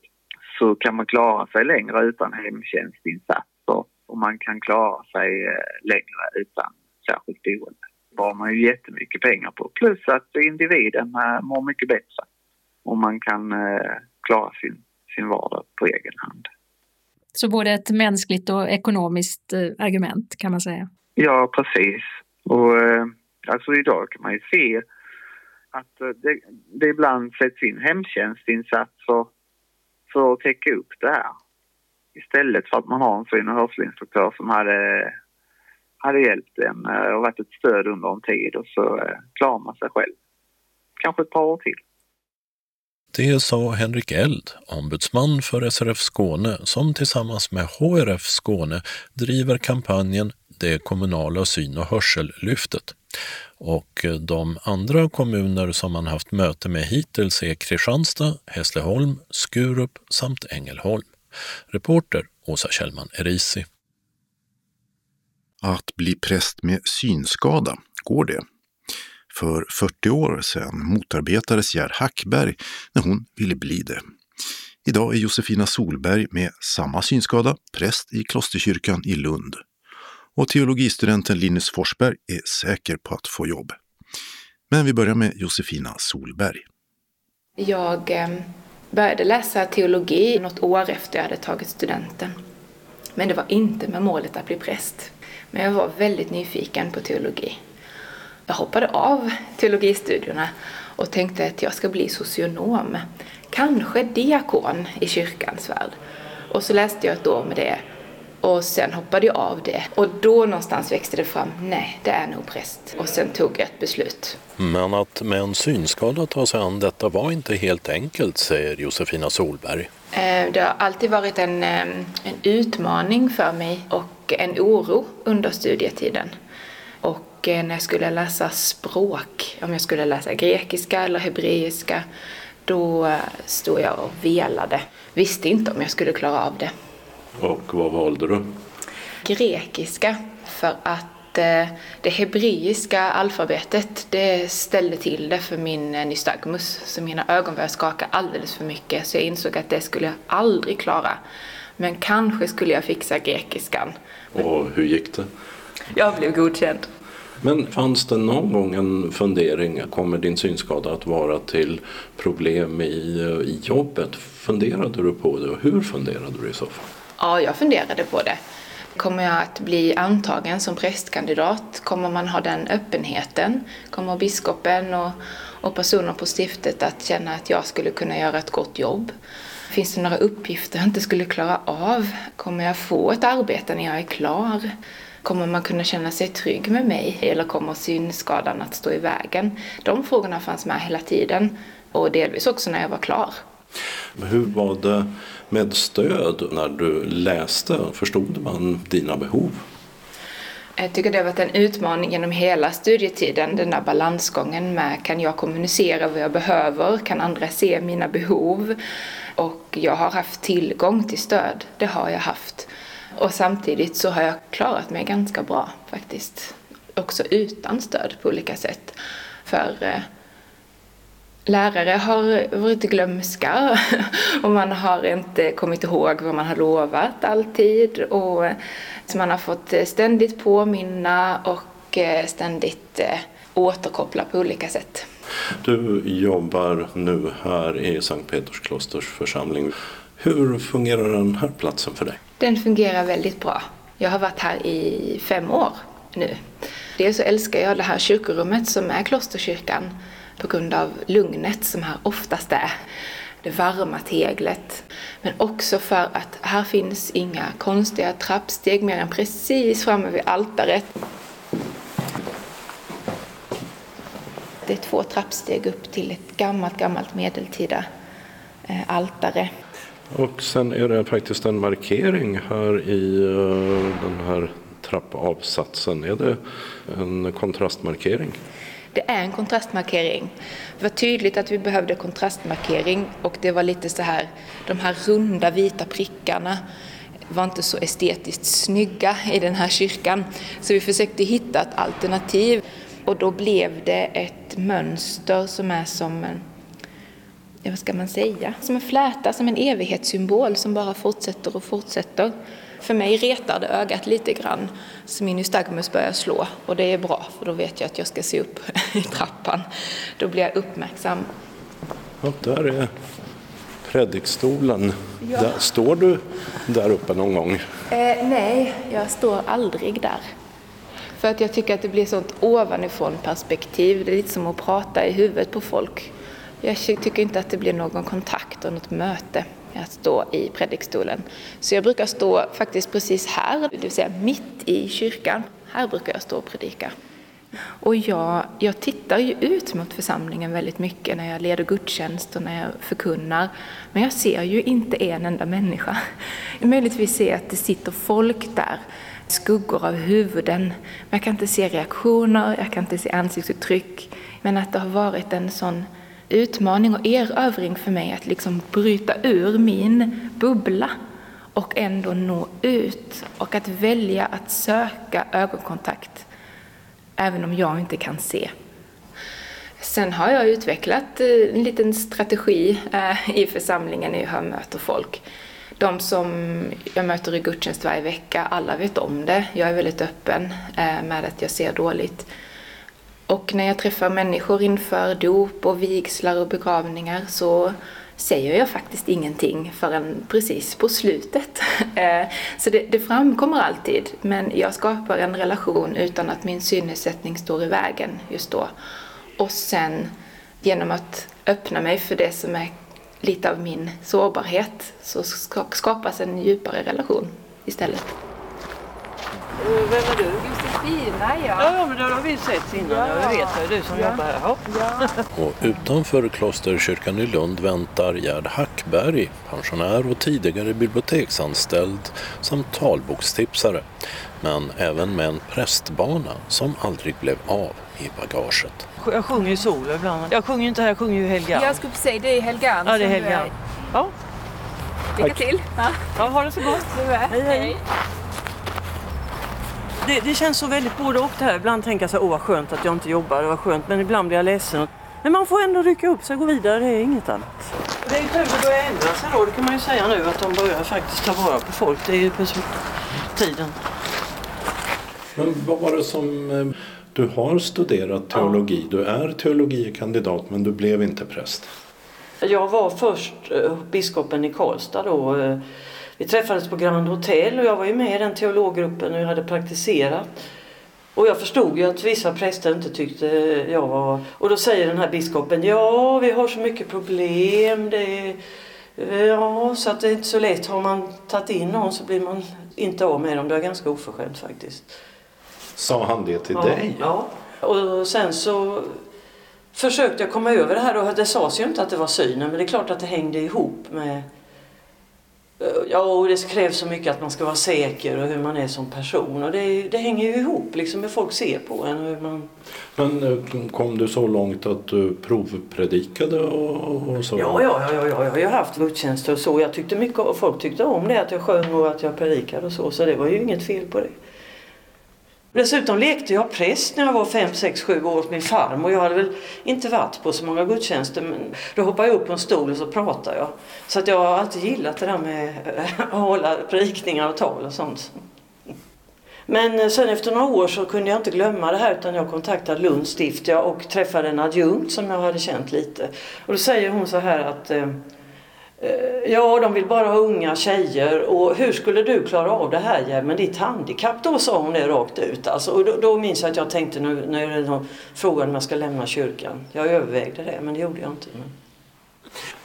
så kan man klara sig längre utan hemtjänstinsatser och man kan klara sig eh, längre utan särskilt boende sparar man ju jättemycket pengar på. Plus att individen äh, mår mycket bättre och man kan äh, klara sin, sin vardag på egen hand. Så både ett mänskligt och ekonomiskt äh, argument kan man säga? Ja, precis. Och eh, alltså idag kan man ju se att eh, det, det ibland sätts in hemtjänstinsatser för att täcka upp det här. Istället för att man har en syn och hörselinstruktör som hade hade hjälpt en eh, och varit ett stöd under en tid och så klarar man sig själv. Kanske ett par år till. Det sa Henrik Eld, ombudsman för SRF Skåne som tillsammans med HRF Skåne driver kampanjen det kommunala syn och hörsellyftet. Och eh, de andra kommuner som man haft möte med hittills är Kristianstad, Hässleholm, Skurup samt Ängelholm. Reporter Åsa Kjellman Erisi. Att bli präst med synskada, går det? För 40 år sedan motarbetades Gerd Hackberg när hon ville bli det. Idag är Josefina Solberg med samma synskada präst i Klosterkyrkan i Lund. Och teologistudenten Linus Forsberg är säker på att få jobb. Men vi börjar med Josefina Solberg. Jag eh, började läsa teologi något år efter jag hade tagit studenten. Men det var inte med målet att bli präst. Men jag var väldigt nyfiken på teologi. Jag hoppade av teologistudierna och tänkte att jag ska bli socionom. Kanske diakon i kyrkans värld. Och så läste jag ett år med det. Och sen hoppade jag av det. Och då någonstans växte det fram, nej, det är nog präst. Och sen tog jag ett beslut. Men att med en synskada ta sig an detta var inte helt enkelt, säger Josefina Solberg. Eh, det har alltid varit en, eh, en utmaning för mig och en oro under studietiden. Och eh, när jag skulle läsa språk, om jag skulle läsa grekiska eller hebreiska, då stod jag och velade. Visste inte om jag skulle klara av det. Och vad valde du? Grekiska, för att Eh, det hebreiska alfabetet det ställde till det för min eh, nystagmus. Så mina ögon började skaka alldeles för mycket så jag insåg att det skulle jag aldrig klara. Men kanske skulle jag fixa grekiskan. Och hur gick det? Jag blev godkänd. Men fanns det någon gång en fundering, kommer din synskada att vara till problem i, eh, i jobbet? Funderade du på det och hur funderade du i så fall? Ja, jag funderade på det. Kommer jag att bli antagen som prästkandidat? Kommer man ha den öppenheten? Kommer biskopen och, och personer på stiftet att känna att jag skulle kunna göra ett gott jobb? Finns det några uppgifter jag inte skulle klara av? Kommer jag få ett arbete när jag är klar? Kommer man kunna känna sig trygg med mig eller kommer synskadan att stå i vägen? De frågorna fanns med hela tiden och delvis också när jag var klar. Hur var det med stöd när du läste? Förstod man dina behov? Jag tycker det har varit en utmaning genom hela studietiden, den där balansgången med kan jag kommunicera vad jag behöver, kan andra se mina behov? Och jag har haft tillgång till stöd, det har jag haft. Och samtidigt så har jag klarat mig ganska bra faktiskt. Också utan stöd på olika sätt. För eh, lärare har varit glömska och man har inte kommit ihåg vad man har lovat alltid. Och så man har fått ständigt påminna och eh, ständigt eh, återkoppla på olika sätt. Du jobbar nu här i Sankt Peters klosters församling. Hur fungerar den här platsen för dig? Den fungerar väldigt bra. Jag har varit här i fem år nu. Dels så älskar jag det här kyrkorummet som är klosterkyrkan på grund av lugnet som här oftast är. Det varma teglet. Men också för att här finns inga konstiga trappsteg mer än precis framme vid altaret. Det är två trappsteg upp till ett gammalt, gammalt medeltida eh, altare. Och sen är det faktiskt en markering här i eh, den här trappavsatsen. Är det en kontrastmarkering? Det är en kontrastmarkering. Det var tydligt att vi behövde kontrastmarkering och det var lite så här, de här runda vita prickarna var inte så estetiskt snygga i den här kyrkan. Så vi försökte hitta ett alternativ och då blev det ett mönster som är som en, ja, vad ska man säga, som en fläta, som en evighetssymbol som bara fortsätter och fortsätter. För mig retar det ögat lite grann så min nystagmus börjar slå och det är bra för då vet jag att jag ska se upp i trappan. Då blir jag uppmärksam. Ja, där är predikstolen. Ja. Där, står du där uppe någon gång? Eh, nej, jag står aldrig där. För att jag tycker att det blir sånt ovanifrån perspektiv. Det är lite som att prata i huvudet på folk. Jag tycker inte att det blir någon kontakt och något möte att stå i predikstolen. Så jag brukar stå faktiskt precis här, det vill säga mitt i kyrkan. Här brukar jag stå och predika. Och jag, jag tittar ju ut mot församlingen väldigt mycket när jag leder gudstjänst och när jag förkunnar. Men jag ser ju inte en enda människa. Möjligtvis ser jag att det sitter folk där, skuggor av huvuden. Men jag kan inte se reaktioner, jag kan inte se ansiktsuttryck. Men att det har varit en sån utmaning och erövring för mig att liksom bryta ur min bubbla och ändå nå ut och att välja att söka ögonkontakt även om jag inte kan se. Sen har jag utvecklat eh, en liten strategi eh, i församlingen när jag möter folk. De som jag möter i gudstjänst varje vecka, alla vet om det. Jag är väldigt öppen eh, med att jag ser dåligt. Och när jag träffar människor inför dop och vigslar och begravningar så säger jag faktiskt ingenting förrän precis på slutet. Eh, så det, det, framkommer alltid, men jag skapar en relation utan att min synnedsättning står i vägen just då. Och sen genom att öppna mig för det som är lite av min sårbarhet så skapas en djupare relation istället. Vem är du? Josefina, ja. Ja, men det har vi sett innan. Ja. Jag vet, det är du som ja. jobbar här. Ja. Och utanför Klosterkyrkan i Lund väntar Gerd Hackberg, pensionär och tidigare biblioteksanställd samt talbokstipsare. Men även med en prästbana som aldrig blev av i bagaget. Jag sjunger i solo ibland. Jag sjunger inte här, jag sjunger ju Helgan. Jag skulle säga det är Helgan. Ja, det är Helgan. Ja. Lycka till! Ja. ja, ha det så gott! Hej, hej det, det, känns så väldigt både och det här. Ibland tänker jag så åh vad skönt att jag inte jobbar, det var skönt. Men ibland blir jag ledsen. Men man får ändå rycka upp sig och gå vidare, det är inget annat. Det är ju tur att det börjar ändra sig då, det kan man ju säga nu, att de börjar faktiskt ta vara på folk. Det är ju på tiden. Men vad var det som... Eh, du har studerat teologi, du är teologikandidat men du blev inte präst. Jag var först eh, biskopen i Karlstad då eh, vi träffades på Grand Hotel och jag var ju med i den teologgruppen och jag hade praktiserat. Och jag förstod ju att vissa präster inte tyckte jag var... Och då säger den här biskopen, ja vi har så mycket problem. Det ja, så att det är inte så lätt. Har man tagit in någon så blir man inte av med dem. Det är ganska oförskämt faktiskt. Sa han det till ja, dig? Ja. Och sen så försökte jag komma över det här och det sades ju inte att det var synen men det är klart att det hängde ihop med Ja, och det krävs så mycket att man ska vara säker och hur man är som person. Och det, det hänger ju ihop liksom hur folk ser på en. Hur man... Men eh, kom du så långt att du provpredikade och, och så? Ja, ja, ja, ja, jag har ju haft gudstjänster och så. Jag tyckte mycket, och folk tyckte om det, att jag sjöng och att jag predikade och så. Så det var ju inget fel på det. Dessutom lekte jag präst när jag var 5, 6, 7 år hos min farmor. Jag hade väl inte varit på så många gudstjänster men då hoppade jag upp på en stol och så pratade jag. Så att jag har alltid gillat det där med att hålla predikningar och tal och sånt. Men eh, sen efter några år så kunde jag inte glömma det här utan jag kontaktade Lunds stift och träffade en adjunkt som jag hade känt lite. Och då säger hon så här att eh, Eh, ja, de vill bara ha unga tjejer och hur skulle du klara av det här med ditt handikapp? Då sa hon det rakt ut. Alltså, och då, då minns jag att jag tänkte nu, nu är det om jag ska lämna kyrkan. Jag övervägde det men det gjorde jag inte.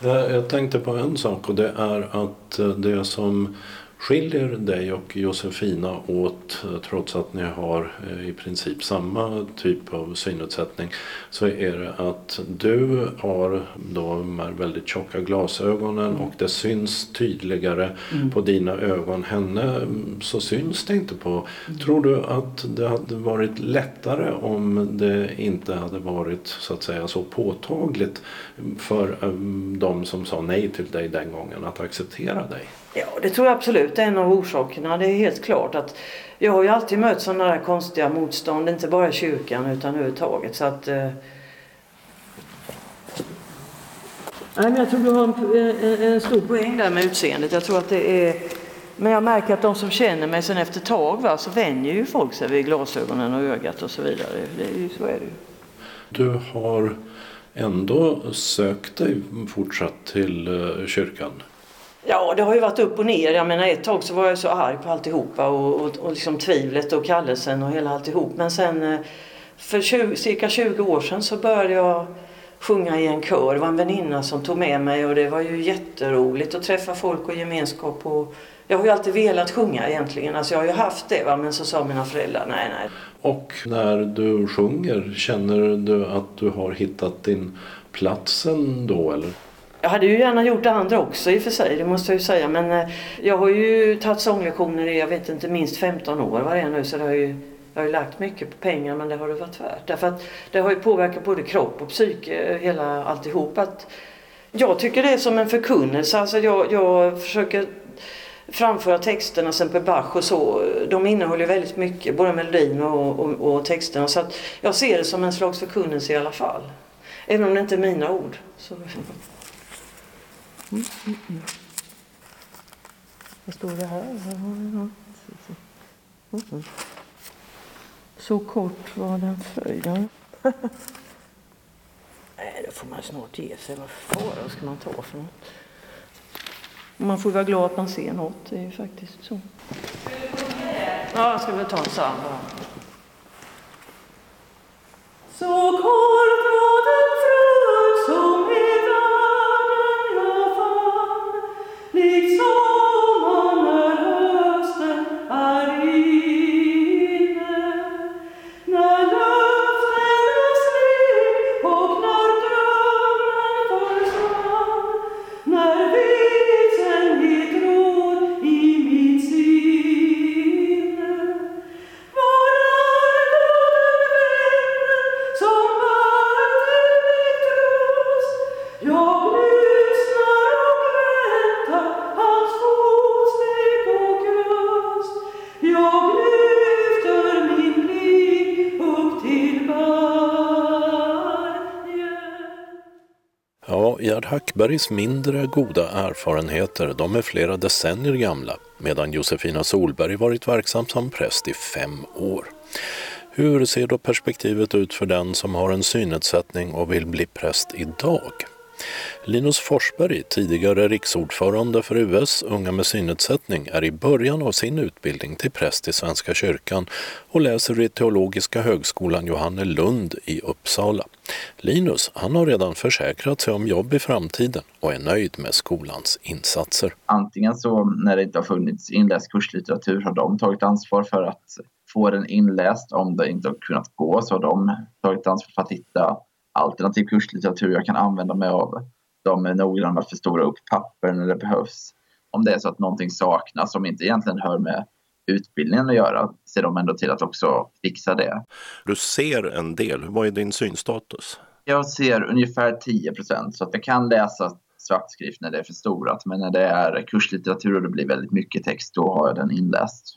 Men... Eh, jag tänkte på en sak och det är att eh, det som skiljer dig och Josefina åt trots att ni har eh, i princip samma typ av synnedsättning så är det att du har då de här väldigt tjocka glasögonen mm. och det syns tydligare mm. på dina ögon. Henne mm, så syns det inte på. Mm. Tror du att det hade varit lättare om det inte hade varit så att säga så påtagligt för um, de som sa nej till dig den gången att acceptera dig? Ja, det tror jag absolut är en av orsakerna. Det är helt klart att jag har ju alltid mött sådana där konstiga motstånd, inte bara i kyrkan utan överhuvudtaget. Så att, eh... Nej, men jag tror du har en, en, en, stor poäng där med utseendet. Jag tror att det är... Men jag märker att de som känner mig sen efter ett tag va, så vänjer ju folk sig vid glasögonen och ögat och så vidare. Det är ju, så är det ju. Du har ändå sökt dig fortsatt till uh, kyrkan? Ja, det har ju varit upp och ner. Jag menar ett tag så var jag så arg på alltihopa och, och, och liksom tvivlet och kallelsen och hela alltihop. Men sen eh, för 20, cirka 20 år sedan så började jag sjunga i en kör. Det var en väninna som tog med mig och det var ju jätteroligt att träffa folk och gemenskap. Och jag har ju alltid velat sjunga egentligen. Alltså jag har ju haft det va? men så sa mina föräldrar nej, nej. Och när du sjunger, känner du att du har hittat din plats ändå eller? Jag hade ju gärna gjort det andra också i och för sig, det måste jag ju säga. Men eh, jag har ju tagit sånglektioner i, jag vet inte, minst 15 år vad det är nu. Så det har ju, jag har ju lagt mycket på pengar men det har det varit värt. Därför att det har ju påverkat både kropp och psyke, eh, hela alltihop. Att jag tycker det är som en förkunnelse. Alltså jag, jag försöker framföra texterna sen på Bach och så. De innehåller väldigt mycket, både melodin och, och, och texterna. Så att jag ser det som en slags förkunnelse i alla fall. Även om det inte är mina ord. Så. Mm, mm, mm. Vad står det här? Mm. Så kort var den följden. Nej, då får man snart ge sig. Vad fara ska man ta för något? Man får vara glad att man ser något. Det är ju faktiskt så. Ja, jag ska väl ta en psalm Så kort var den följden Hackbergs mindre goda erfarenheter de är flera decennier gamla medan Josefina Solberg varit verksam som präst i fem år. Hur ser då perspektivet ut för den som har en synnedsättning och vill bli präst idag? Linus Forsberg, tidigare riksordförande för US Unga med synnedsättning, är i början av sin utbildning till präst i Svenska kyrkan och läser vid Teologiska högskolan Johannelund i Uppsala. Linus, han har redan försäkrat sig om jobb i framtiden och är nöjd med skolans insatser. Antingen så när det inte har funnits inläst kurslitteratur har de tagit ansvar för att få den inläst. Om det inte har kunnat gå så har de tagit ansvar för att hitta alternativ kurslitteratur. Jag kan använda mig av dem är noggranna med att förstora upp papper när det behövs. Om det är så att någonting saknas som inte egentligen hör med utbildningen att göra ser de ändå till att också fixa det. Du ser en del. Vad är din synstatus? Jag ser ungefär 10 procent så att jag kan läsa svartskrift när det är förstorat. Men när det är kurslitteratur och det blir väldigt mycket text, då har jag den inläst.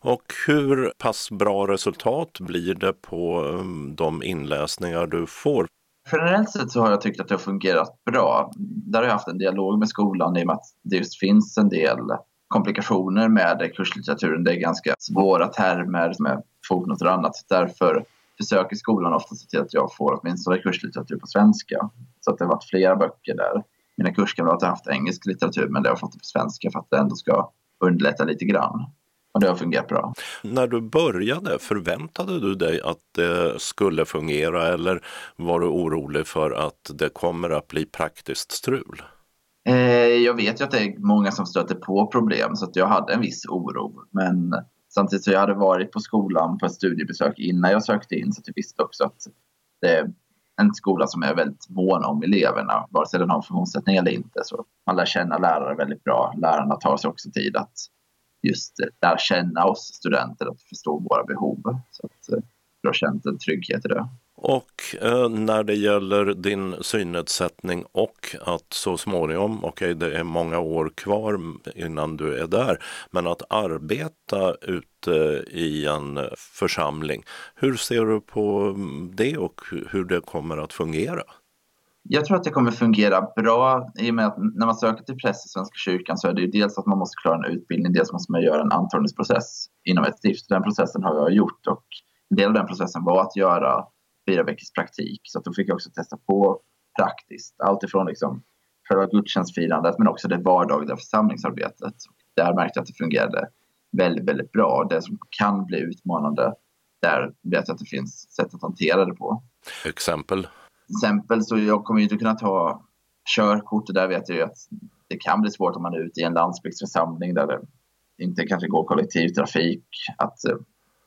Och hur pass bra resultat blir det på ehm, de inläsningar du får? Generellt sett så har jag tyckt att det har fungerat bra. Där har jag haft en dialog med skolan i och med att det just finns en del komplikationer med kurslitteraturen. Det är ganska svåra termer med fotnoter och annat. Därför försöker skolan ofta se till att jag får åtminstone kurslitteratur på svenska. Så att det har varit flera böcker där. Mina kurskamrater har haft engelsk litteratur men det har fått det på svenska för att det ändå ska underlätta lite grann. Och det har fungerat bra. När du började, förväntade du dig att det skulle fungera eller var du orolig för att det kommer att bli praktiskt strul? Eh, jag vet ju att det är många som stöter på problem så att jag hade en viss oro. Men samtidigt så jag hade varit på skolan på ett studiebesök innan jag sökte in så att jag visste också att det är en skola som är väldigt mån om eleverna, vare sig den har funktionssättning eller inte. Så man lär känna lärare väldigt bra. Lärarna tar sig också tid att just lära känna oss studenter, att förstå våra behov. Så att eh, jag har känt en trygghet i det. Och eh, när det gäller din synnedsättning och att så småningom, okej okay, det är många år kvar innan du är där, men att arbeta ute i en församling. Hur ser du på det och hur det kommer att fungera? Jag tror att det kommer fungera bra i och med att när man söker till präst i Svenska kyrkan så är det ju dels att man måste klara en utbildning, dels måste man göra en antagningsprocess inom ett stift. Den processen har jag gjort och en del av den processen var att göra fyra veckors praktik. Så att då fick jag också testa på praktiskt. alltifrån liksom själva gudstjänstfirandet men också det vardagliga församlingsarbetet. Där märkte jag att det fungerade väldigt, väldigt bra. Det som kan bli utmanande, där vet jag att det finns sätt att hantera det på. Exempel? Exempel så jag kommer ju inte kunna ta körkort. Där vet jag ju att det kan bli svårt om man är ute i en landsbygdsförsamling där det inte kanske går kollektivtrafik. Att eh,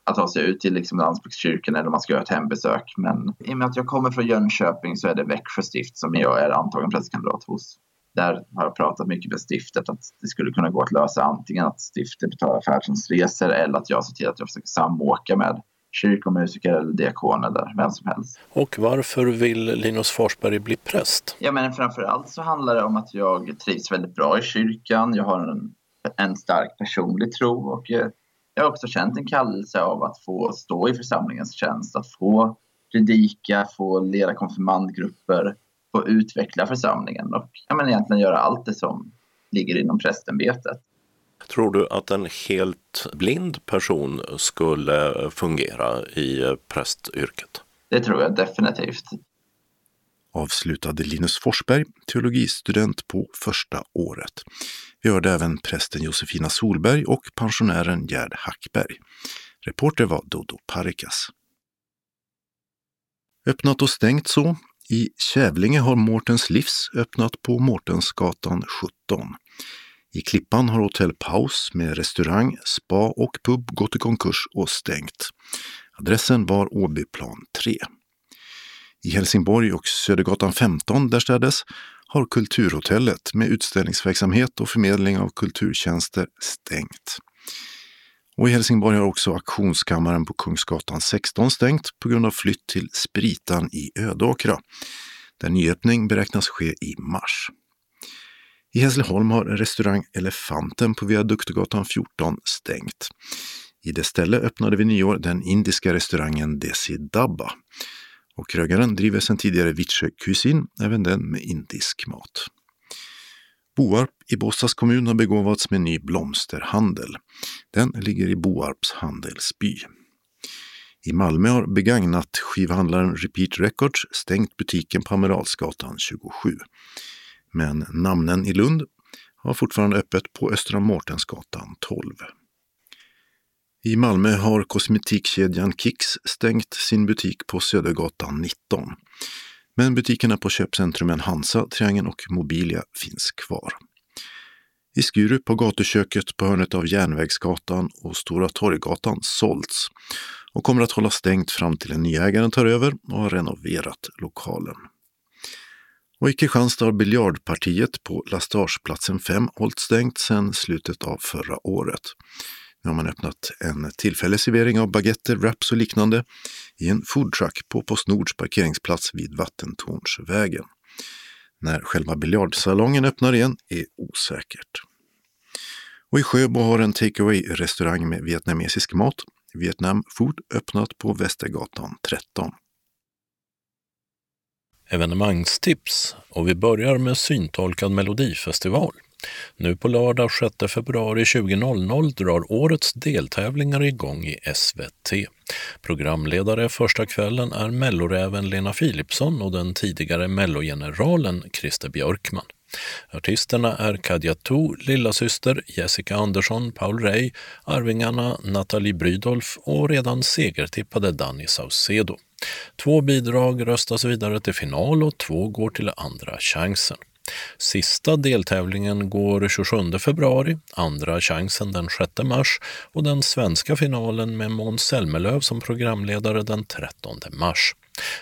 att ta sig ut till liksom landsbygdskyrkan eller om man ska göra ett hembesök. Men i och med att jag kommer från Jönköping så är det Växjö stift som jag är antagen prästkandidat hos. Där har jag pratat mycket med stiftet att det skulle kunna gå att lösa antingen att stiftet betalar färdtjänstresor eller att jag ser till att jag försöker samåka med kyrkomusiker eller diakon eller vem som helst. Och varför vill Linus Forsberg bli präst? Ja, men framför allt så handlar det om att jag trivs väldigt bra i kyrkan. Jag har en, en stark personlig tro och eh, jag har också känt en kallelse av att få stå i församlingens tjänst, att få predika, få leda konfirmandgrupper, få utveckla församlingen och ja, men egentligen göra allt det som ligger inom prästämbetet. Tror du att en helt blind person skulle fungera i prästyrket? Det tror jag definitivt. Avslutade Linus Forsberg, teologistudent på första året. Vi hörde även prästen Josefina Solberg och pensionären Gerd Hackberg. Reporter var Dodo Parikas. Öppnat och stängt så. I Kävlinge har Mårtens Livs öppnat på Mårtensgatan 17. I Klippan har Hotell Paus med restaurang, spa och pub gått i konkurs och stängt. Adressen var Åbyplan 3. I Helsingborg och Södergatan 15 därstädes har Kulturhotellet med utställningsverksamhet och förmedling av kulturtjänster stängt. Och i Helsingborg har också auktionskammaren på Kungsgatan 16 stängt på grund av flytt till Spritan i Ödåkra, där nyöppning beräknas ske i mars. I Hässleholm har restaurang Elefanten på Viaduktgatan 14 stängt. I det ställe öppnade vid nyår den indiska restaurangen Desi Dabba och krögaren driver sedan tidigare Vitsjö Cuisine, även den med indisk mat. Boarp i Båstads kommun har begåvats med ny blomsterhandel. Den ligger i Boarps handelsby. I Malmö har begagnat skivhandlaren Repeat Records stängt butiken på Amiralsgatan 27. Men namnen i Lund har fortfarande öppet på Östra Mårtensgatan 12. I Malmö har kosmetikkedjan Kicks stängt sin butik på Södergatan 19. Men butikerna på köpcentrumen Hansa, Triangeln och Mobilia finns kvar. I Skurup har gatuköket på hörnet av Järnvägsgatan och Stora Torggatan sålts och kommer att hålla stängt fram till en ny ägaren tar över och har renoverat lokalen. Och i Kristianstad har biljardpartiet på Lastageplatsen 5 hållit stängt sedan slutet av förra året. Nu har man öppnat en tillfällig servering av baguetter, wraps och liknande i en foodtruck på Postnords parkeringsplats vid Vattentornsvägen. När själva biljardsalongen öppnar igen är osäkert. Och i Sjöbo har en takeaway-restaurang med vietnamesisk mat, Vietnam Food, öppnat på Västergatan 13. Evenemangstips och vi börjar med syntolkad melodifestival. Nu på lördag 6 februari 20.00 drar årets deltävlingar igång i SVT. Programledare första kvällen är melloräven Lena Philipsson och den tidigare mellogeneralen Christer Björkman. Artisterna är Kadja To, lillasyster, Jessica Andersson, Paul Rey, Arvingarna Nathalie Brydolf och redan segertippade Danny Saucedo. Två bidrag röstas vidare till final och två går till Andra chansen. Sista deltävlingen går 27 februari, andra chansen den 6 mars och den svenska finalen med Måns Zelmerlöw som programledare den 13 mars.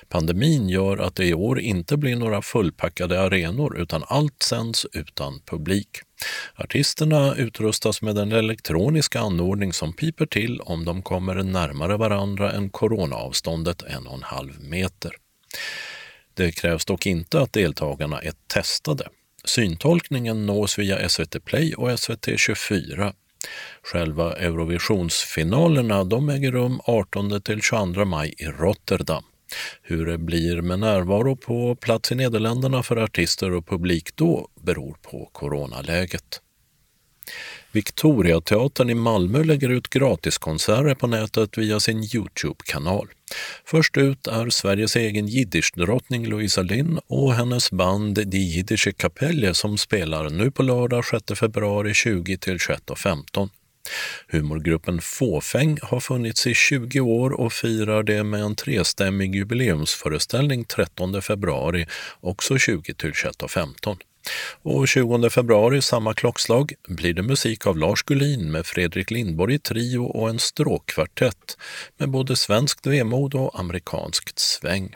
Pandemin gör att det i år inte blir några fullpackade arenor utan allt sänds utan publik. Artisterna utrustas med en elektronisk anordning som piper till om de kommer närmare varandra än coronaavståndet en och en halv meter. Det krävs dock inte att deltagarna är testade. Syntolkningen nås via SVT Play och SVT 24. Själva Eurovisionsfinalerna de äger rum 18 till 22 maj i Rotterdam. Hur det blir med närvaro på plats i Nederländerna för artister och publik då beror på coronaläget. Victoriateatern i Malmö lägger ut gratiskonserter på nätet via sin Youtube-kanal. Först ut är Sveriges egen jiddischdrottning Louisa Linn och hennes band Die Jiddische Kapelle som spelar nu på lördag 6 februari 20 till 21.15. Humorgruppen Fåfäng har funnits i 20 år och firar det med en trestämmig jubileumsföreställning 13 februari, också 20 till 21.15. Och 20 februari, samma klockslag, blir det musik av Lars Gullin med Fredrik Lindborg i trio och en stråkkvartett med både svenskt vemod och amerikanskt sväng.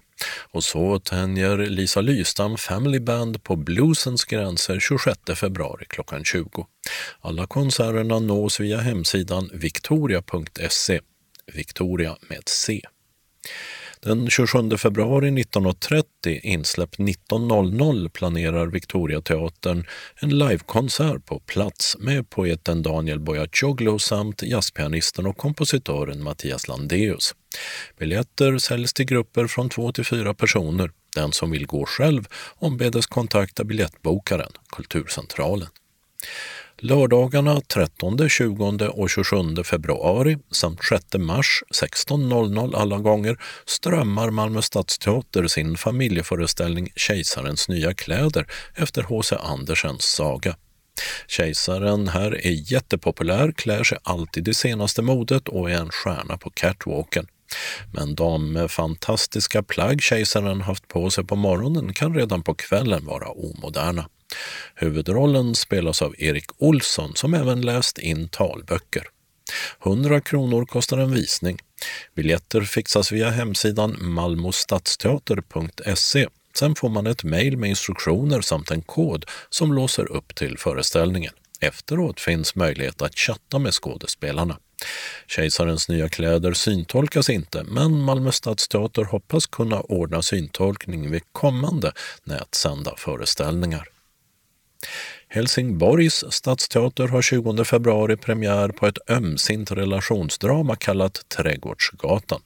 Och så tänjer Lisa Lystam Family Band på bluesens gränser 26 februari klockan 20. Alla konserterna nås via hemsidan victoria.se, Victoria med C. Den 27 februari 19.30 insläpp 19.00 planerar Victoriateatern en livekonsert på plats med poeten Daniel Boyacoglu samt jazzpianisten och kompositören Mattias Landeus. Biljetter säljs till grupper från två till fyra personer. Den som vill gå själv ombedes kontakta biljettbokaren, Kulturcentralen. Lördagarna 13, 20 och 27 februari samt 6 mars 16.00 alla gånger strömmar Malmö Stadsteater sin familjeföreställning Kejsarens nya kläder efter H.C. Andersens saga. Kejsaren här är jättepopulär, klär sig alltid i senaste modet och är en stjärna på catwalken. Men de fantastiska plagg kejsaren haft på sig på morgonen kan redan på kvällen vara omoderna. Huvudrollen spelas av Erik Olsson som även läst in talböcker. 100 kronor kostar en visning. Biljetter fixas via hemsidan malmostadsteater.se. Sen får man ett mejl med instruktioner samt en kod som låser upp till föreställningen. Efteråt finns möjlighet att chatta med skådespelarna. Kejsarens nya kläder syntolkas inte, men Malmö stadsteater hoppas kunna ordna syntolkning vid kommande nätsända föreställningar. Helsingborgs stadsteater har 20 februari premiär på ett ömsint relationsdrama kallat Trädgårdsgatan.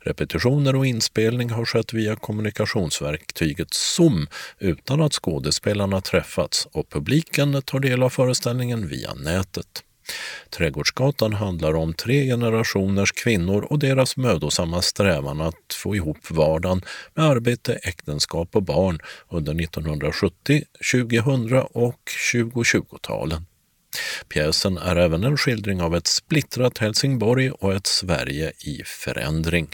Repetitioner och inspelning har skett via kommunikationsverktyget Zoom utan att skådespelarna träffats och publiken tar del av föreställningen via nätet. Trädgårdsgatan handlar om tre generationers kvinnor och deras mödosamma strävan att få ihop vardagen med arbete, äktenskap och barn under 1970, 2000 och 2020-talen. Pjäsen är även en skildring av ett splittrat Helsingborg och ett Sverige i förändring.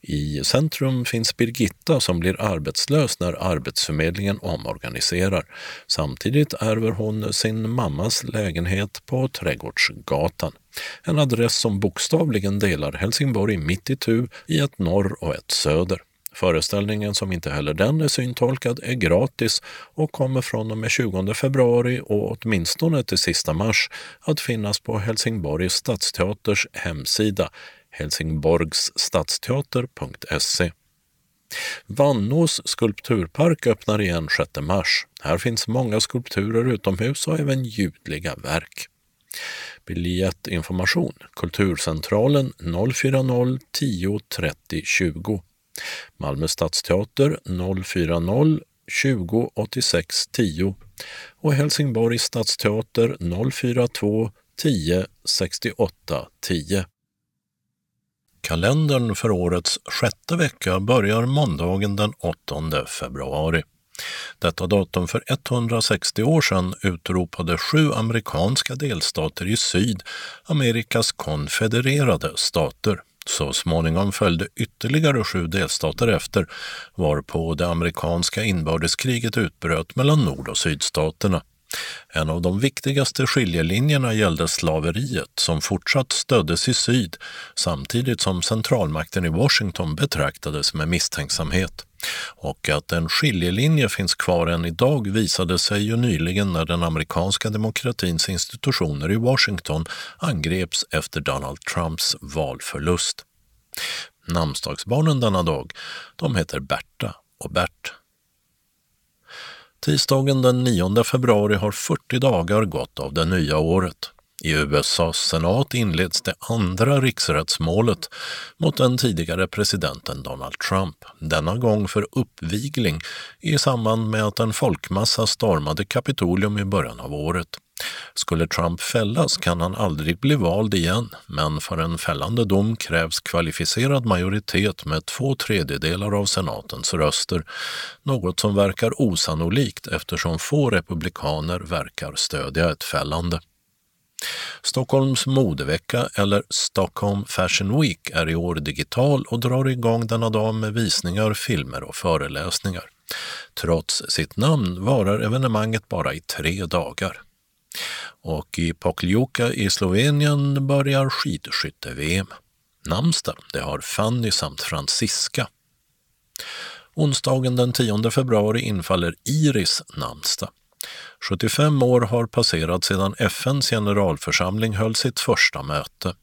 I centrum finns Birgitta som blir arbetslös när Arbetsförmedlingen omorganiserar. Samtidigt ärver hon sin mammas lägenhet på Trädgårdsgatan. En adress som bokstavligen delar Helsingborg mitt i tu i ett norr och ett söder. Föreställningen, som inte heller den är syntolkad, är gratis och kommer från och med 20 februari och åtminstone till sista mars att finnas på Helsingborgs stadsteaters hemsida helsingborgsstadsteater.se. Vannås skulpturpark öppnar igen 6 mars. Här finns många skulpturer utomhus och även ljudliga verk. Biljettinformation Kulturcentralen 040 10 30 20 Malmö stadsteater 040 20 86 10 och Helsingborgs stadsteater 042 10 68 10. Kalendern för årets sjätte vecka börjar måndagen den 8 februari. Detta datum för 160 år sedan utropade sju amerikanska delstater i syd Amerikas konfedererade stater. Så småningom följde ytterligare sju delstater efter, varpå det amerikanska inbördeskriget utbröt mellan nord och sydstaterna. En av de viktigaste skiljelinjerna gällde slaveriet som fortsatt stöddes i syd samtidigt som centralmakten i Washington betraktades med misstänksamhet. Och att en skiljelinje finns kvar än idag visade sig ju nyligen när den amerikanska demokratins institutioner i Washington angreps efter Donald Trumps valförlust. Namnsdagsbarnen denna dag, de heter Berta och Bert. Tisdagen den 9 februari har 40 dagar gått av det nya året. I USAs senat inleds det andra riksrättsmålet mot den tidigare presidenten Donald Trump, denna gång för uppvigling i samband med att en folkmassa stormade Kapitolium i början av året. Skulle Trump fällas kan han aldrig bli vald igen, men för en fällande dom krävs kvalificerad majoritet med två tredjedelar av senatens röster, något som verkar osannolikt eftersom få republikaner verkar stödja ett fällande. Stockholms modevecka, eller Stockholm Fashion Week, är i år digital och drar igång denna dag med visningar, filmer och föreläsningar. Trots sitt namn varar evenemanget bara i tre dagar. Och i Pokljuka i Slovenien börjar skidskytte-VM. Namnsdag, det har Fanny samt Franziska. Onsdagen den 10 februari infaller Iris namnsdag. 75 år har passerat sedan FNs generalförsamling höll sitt första möte.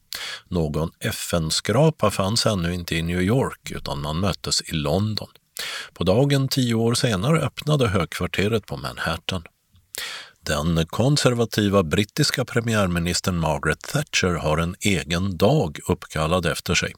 Någon FN-skrapa fanns ännu inte i New York utan man möttes i London. På dagen tio år senare öppnade högkvarteret på Manhattan. Den konservativa brittiska premiärministern Margaret Thatcher har en egen dag uppkallad efter sig.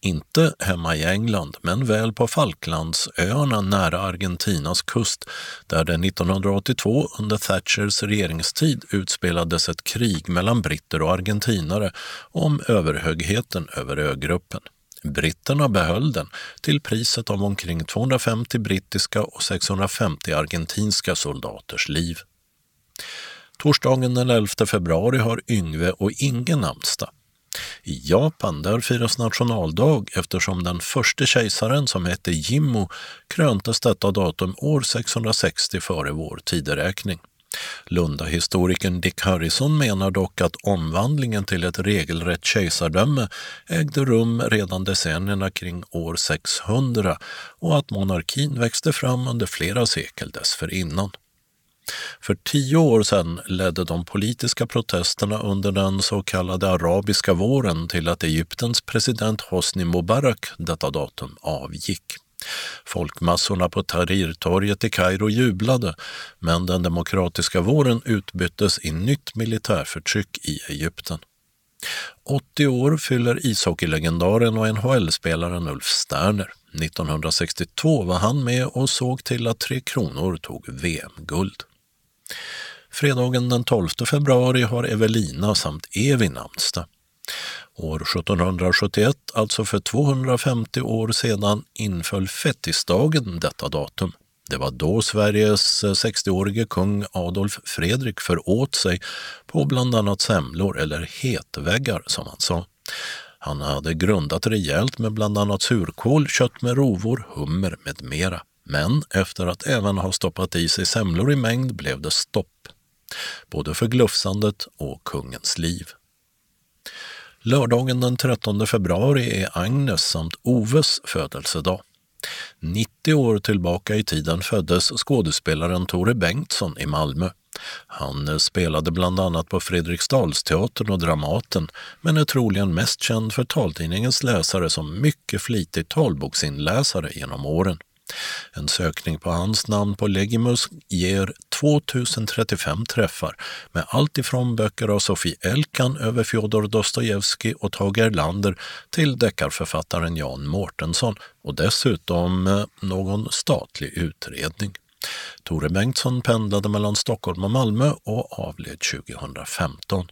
Inte hemma i England, men väl på Falklandsöarna nära Argentinas kust, där det 1982 under Thatchers regeringstid utspelades ett krig mellan britter och argentinare om överhögheten över ögruppen. Britterna behöll den till priset av omkring 250 brittiska och 650 argentinska soldaters liv. Torsdagen den 11 februari har Yngve och Inge namnsdag. I Japan där firas nationaldag eftersom den första kejsaren som hette Jimmo kröntes detta datum år 660 före vår tideräkning. Lundahistorikern Dick Harrison menar dock att omvandlingen till ett regelrätt kejsardöme ägde rum redan decennierna kring år 600 och att monarkin växte fram under flera sekel dessförinnan. För tio år sedan ledde de politiska protesterna under den så kallade arabiska våren till att Egyptens president Hosni Mubarak detta datum avgick. Folkmassorna på Tahrirtorget i Kairo jublade, men den demokratiska våren utbyttes i nytt militärförtryck i Egypten. 80 år fyller ishockeylegendaren och NHL-spelaren Ulf Sterner. 1962 var han med och såg till att Tre Kronor tog VM-guld. Fredagen den 12 februari har Evelina samt Evi namnsdag. År 1771, alltså för 250 år sedan, inföll fettisdagen detta datum. Det var då Sveriges 60-årige kung Adolf Fredrik föråt sig på bland annat semlor eller hetväggar som han sa. Han hade grundat rejält med bland annat surkål, kött med rovor, hummer med mera. Men efter att även ha stoppat i sig semlor i mängd blev det stopp. Både för glufsandet och kungens liv. Lördagen den 13 februari är Agnes samt Oves födelsedag. 90 år tillbaka i tiden föddes skådespelaren Tore Bengtsson i Malmö. Han spelade bland annat på Fredriksdalsteatern och Dramaten men är troligen mest känd för taltidningens läsare som mycket flitig talboksinläsare genom åren. En sökning på hans namn på Legimus ger 2035 träffar med allt ifrån böcker av Sofie Elkan över Fjodor Dostojevskij och Tage Erlander till deckarförfattaren Jan Mårtensson och dessutom eh, någon statlig utredning. Tore Bengtsson pendlade mellan Stockholm och Malmö och avled 2015.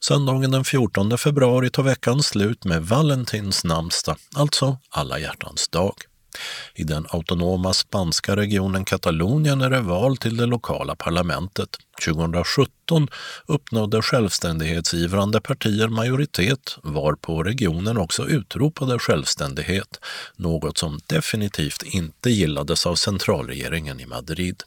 Söndagen den 14 februari tar veckan slut med Valentins namnsdag, alltså alla hjärtans dag. I den autonoma spanska regionen Katalonien är det val till det lokala parlamentet. 2017 uppnådde självständighetsivrande partier majoritet varpå regionen också utropade självständighet, något som definitivt inte gillades av centralregeringen i Madrid.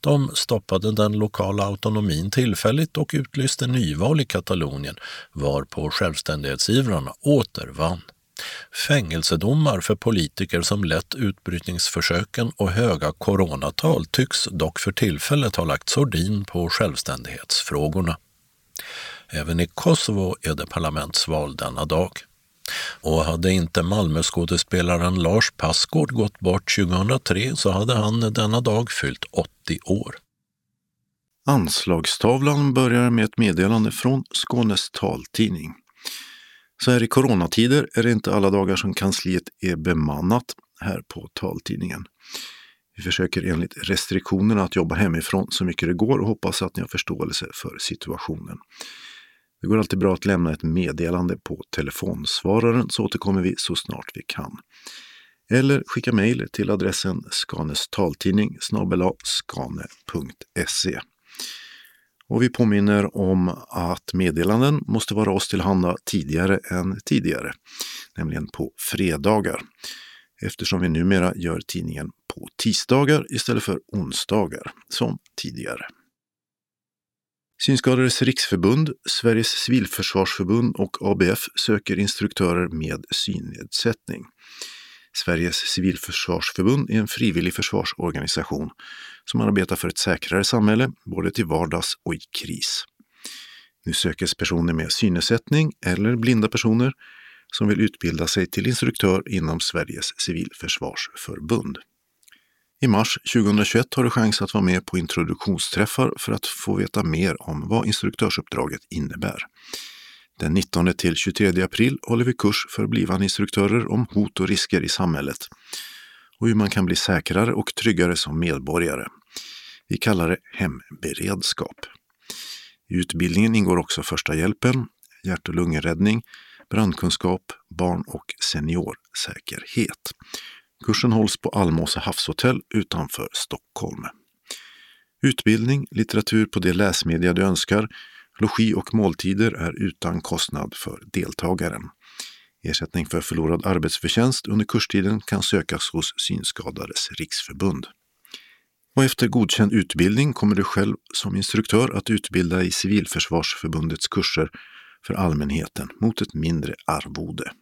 De stoppade den lokala autonomin tillfälligt och utlyste nyval i Katalonien varpå självständighetsivrarna åter vann. Fängelsedomar för politiker som lett utbrytningsförsöken och höga coronatal tycks dock för tillfället ha lagt sordin på självständighetsfrågorna. Även i Kosovo är det parlamentsval denna dag. Och hade inte Malmöskådespelaren Lars Passgård gått bort 2003 så hade han denna dag fyllt 80 år. Anslagstavlan börjar med ett meddelande från Skånes taltidning. Så här i coronatider är det inte alla dagar som kansliet är bemannat här på taltidningen. Vi försöker enligt restriktionerna att jobba hemifrån så mycket det går och hoppas att ni har förståelse för situationen. Det går alltid bra att lämna ett meddelande på telefonsvararen så återkommer vi så snart vi kan. Eller skicka mejl till adressen Skanes taltidning skane.se. Och vi påminner om att meddelanden måste vara oss tillhanda tidigare än tidigare, nämligen på fredagar. Eftersom vi numera gör tidningen på tisdagar istället för onsdagar som tidigare. Synskadades riksförbund, Sveriges civilförsvarsförbund och ABF söker instruktörer med synnedsättning. Sveriges civilförsvarsförbund är en frivillig försvarsorganisation som arbetar för ett säkrare samhälle, både till vardags och i kris. Nu sökes personer med synnedsättning eller blinda personer som vill utbilda sig till instruktör inom Sveriges civilförsvarsförbund. I mars 2021 har du chans att vara med på introduktionsträffar för att få veta mer om vad instruktörsuppdraget innebär. Den 19 till 23 april håller vi kurs för blivande instruktörer om hot och risker i samhället och hur man kan bli säkrare och tryggare som medborgare. Vi kallar det hemberedskap. I utbildningen ingår också första hjälpen, hjärt och lungräddning, brandkunskap, barn och seniorsäkerhet. Kursen hålls på Almåsa havshotell utanför Stockholm. Utbildning, litteratur på det läsmedia du önskar, logi och måltider är utan kostnad för deltagaren. Ersättning för förlorad arbetsförtjänst under kurstiden kan sökas hos Synskadades riksförbund. Och efter godkänd utbildning kommer du själv som instruktör att utbilda i Civilförsvarsförbundets kurser för allmänheten mot ett mindre arvode.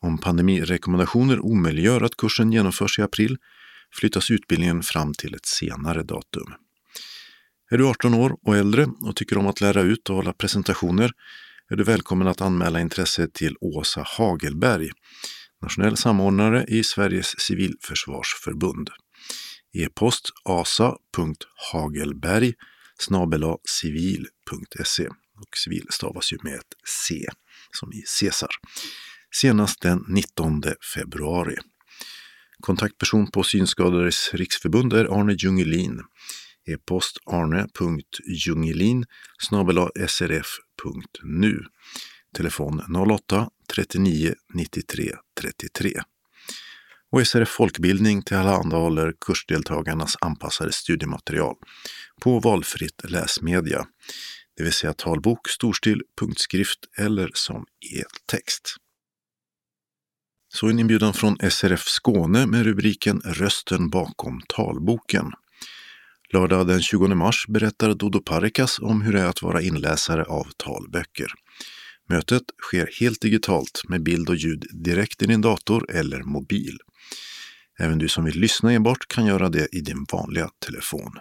Om pandemirekommendationer omöjliggör att kursen genomförs i april flyttas utbildningen fram till ett senare datum. Är du 18 år och äldre och tycker om att lära ut och hålla presentationer är du välkommen att anmäla intresse till Åsa Hagelberg, nationell samordnare i Sveriges civilförsvarsförbund. E-post asa.hagelberg civil.se och civil stavas ju med ett C som i Caesar. Senast den 19 februari. Kontaktperson på Synskadades riksförbund är Arne Jungelin. E-post arne.jungelin srf.nu. Telefon 08-39 93 33. Och SRF Folkbildning tillhandahåller kursdeltagarnas anpassade studiematerial på valfritt läsmedia, det vill säga talbok, storstil, punktskrift eller som e-text. Så en inbjudan från SRF Skåne med rubriken Rösten bakom talboken. Lördag den 20 mars berättar Dodo Parikas om hur det är att vara inläsare av talböcker. Mötet sker helt digitalt med bild och ljud direkt i din dator eller mobil. Även du som vill lyssna enbart kan göra det i din vanliga telefon.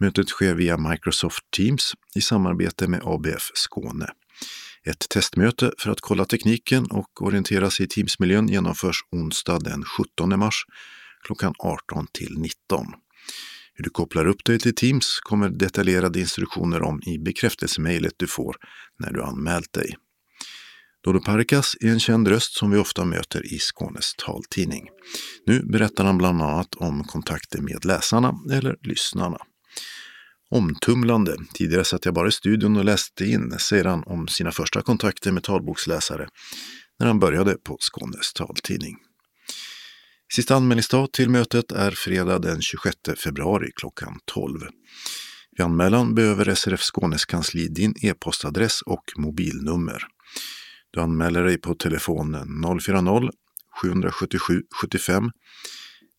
Mötet sker via Microsoft Teams i samarbete med ABF Skåne. Ett testmöte för att kolla tekniken och orientera sig i Teamsmiljön genomförs onsdag den 17 mars klockan 18 till 19. Hur du kopplar upp dig till Teams kommer detaljerade instruktioner om i bekräftelsemejlet du får när du anmält dig. Dodo Parikas är en känd röst som vi ofta möter i Skånes taltidning. Nu berättar han bland annat om kontakter med läsarna eller lyssnarna. Omtumlande. Tidigare satt jag bara i studion och läste in, säger han om sina första kontakter med talboksläsare när han började på Skånes taltidning. Sista anmälningsdag till mötet är fredag den 26 februari klockan 12. Vid anmälan behöver SRF Skånes kansli din e-postadress och mobilnummer. Du anmäler dig på telefon 040-777 75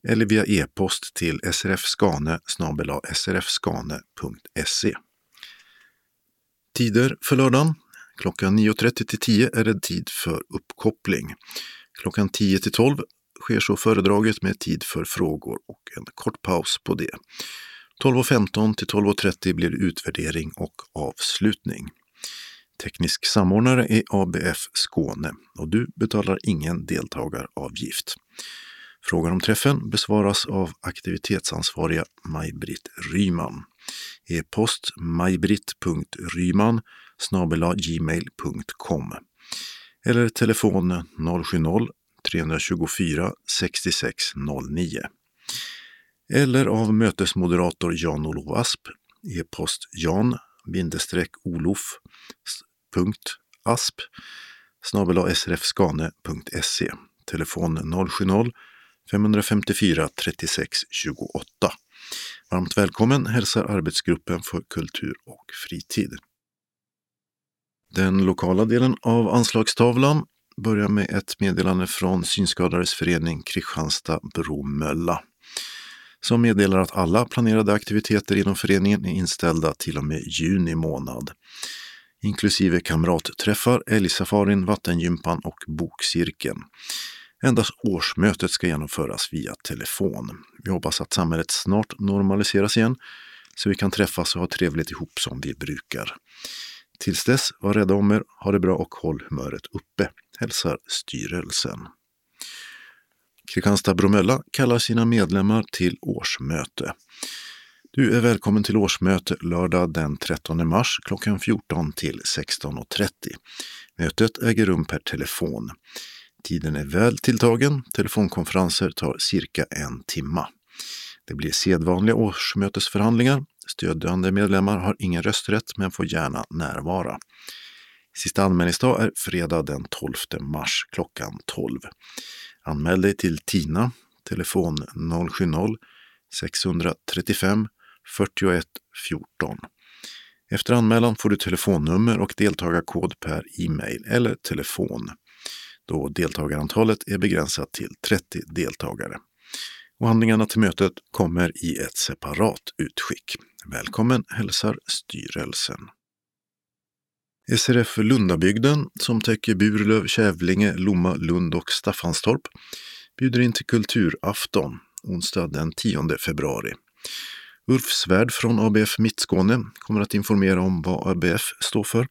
eller via e-post till srfskane srfskane.se. Tider för lördagen. Klockan 9.30 till 10 är det tid för uppkoppling. Klockan 10 till 12 sker så föredraget med tid för frågor och en kort paus på det. 12.15 till 12.30 blir utvärdering och avslutning. Teknisk samordnare är ABF Skåne och du betalar ingen deltagaravgift. Frågan om träffen besvaras av aktivitetsansvariga Maj-Britt Ryman. E-post majbritt.ryman gmail.com eller telefon 070 324 6609 eller av mötesmoderator Jan-Olof Asp, e-post jan-olof.asp srfskane.se telefon 070 554 36 28. Varmt välkommen hälsar arbetsgruppen för kultur och fritid. Den lokala delen av anslagstavlan börjar med ett meddelande från Synskadades förening Kristianstad Bromölla som meddelar att alla planerade aktiviteter inom föreningen är inställda till och med juni månad inklusive kamratträffar, älgsafarin, vattengympan och bokcirkeln. Endast årsmötet ska genomföras via telefon. Vi hoppas att samhället snart normaliseras igen så vi kan träffas och ha trevligt ihop som vi brukar. Tills dess, var rädda om er, ha det bra och håll humöret uppe, hälsar styrelsen. Kristianstad Bromölla kallar sina medlemmar till årsmöte. Du är välkommen till årsmöte lördag den 13 mars klockan 14 till 16.30. Mötet äger rum per telefon. Tiden är väl tilltagen. Telefonkonferenser tar cirka en timma. Det blir sedvanliga årsmötesförhandlingar. Stödjande medlemmar har ingen rösträtt men får gärna närvara. Sista anmälningsdag är fredag den 12 mars klockan 12. Anmäl dig till TINA, telefon 070-635 41 14. Efter anmälan får du telefonnummer och deltagarkod per e-mail eller telefon då deltagarantalet är begränsat till 30 deltagare. Och handlingarna till mötet kommer i ett separat utskick. Välkommen hälsar styrelsen. SRF Lundabygden, som täcker Burlöv, Kävlinge, Lomma, Lund och Staffanstorp, bjuder in till kulturafton onsdag den 10 februari. Ulf Svärd från ABF Mittskåne kommer att informera om vad ABF står för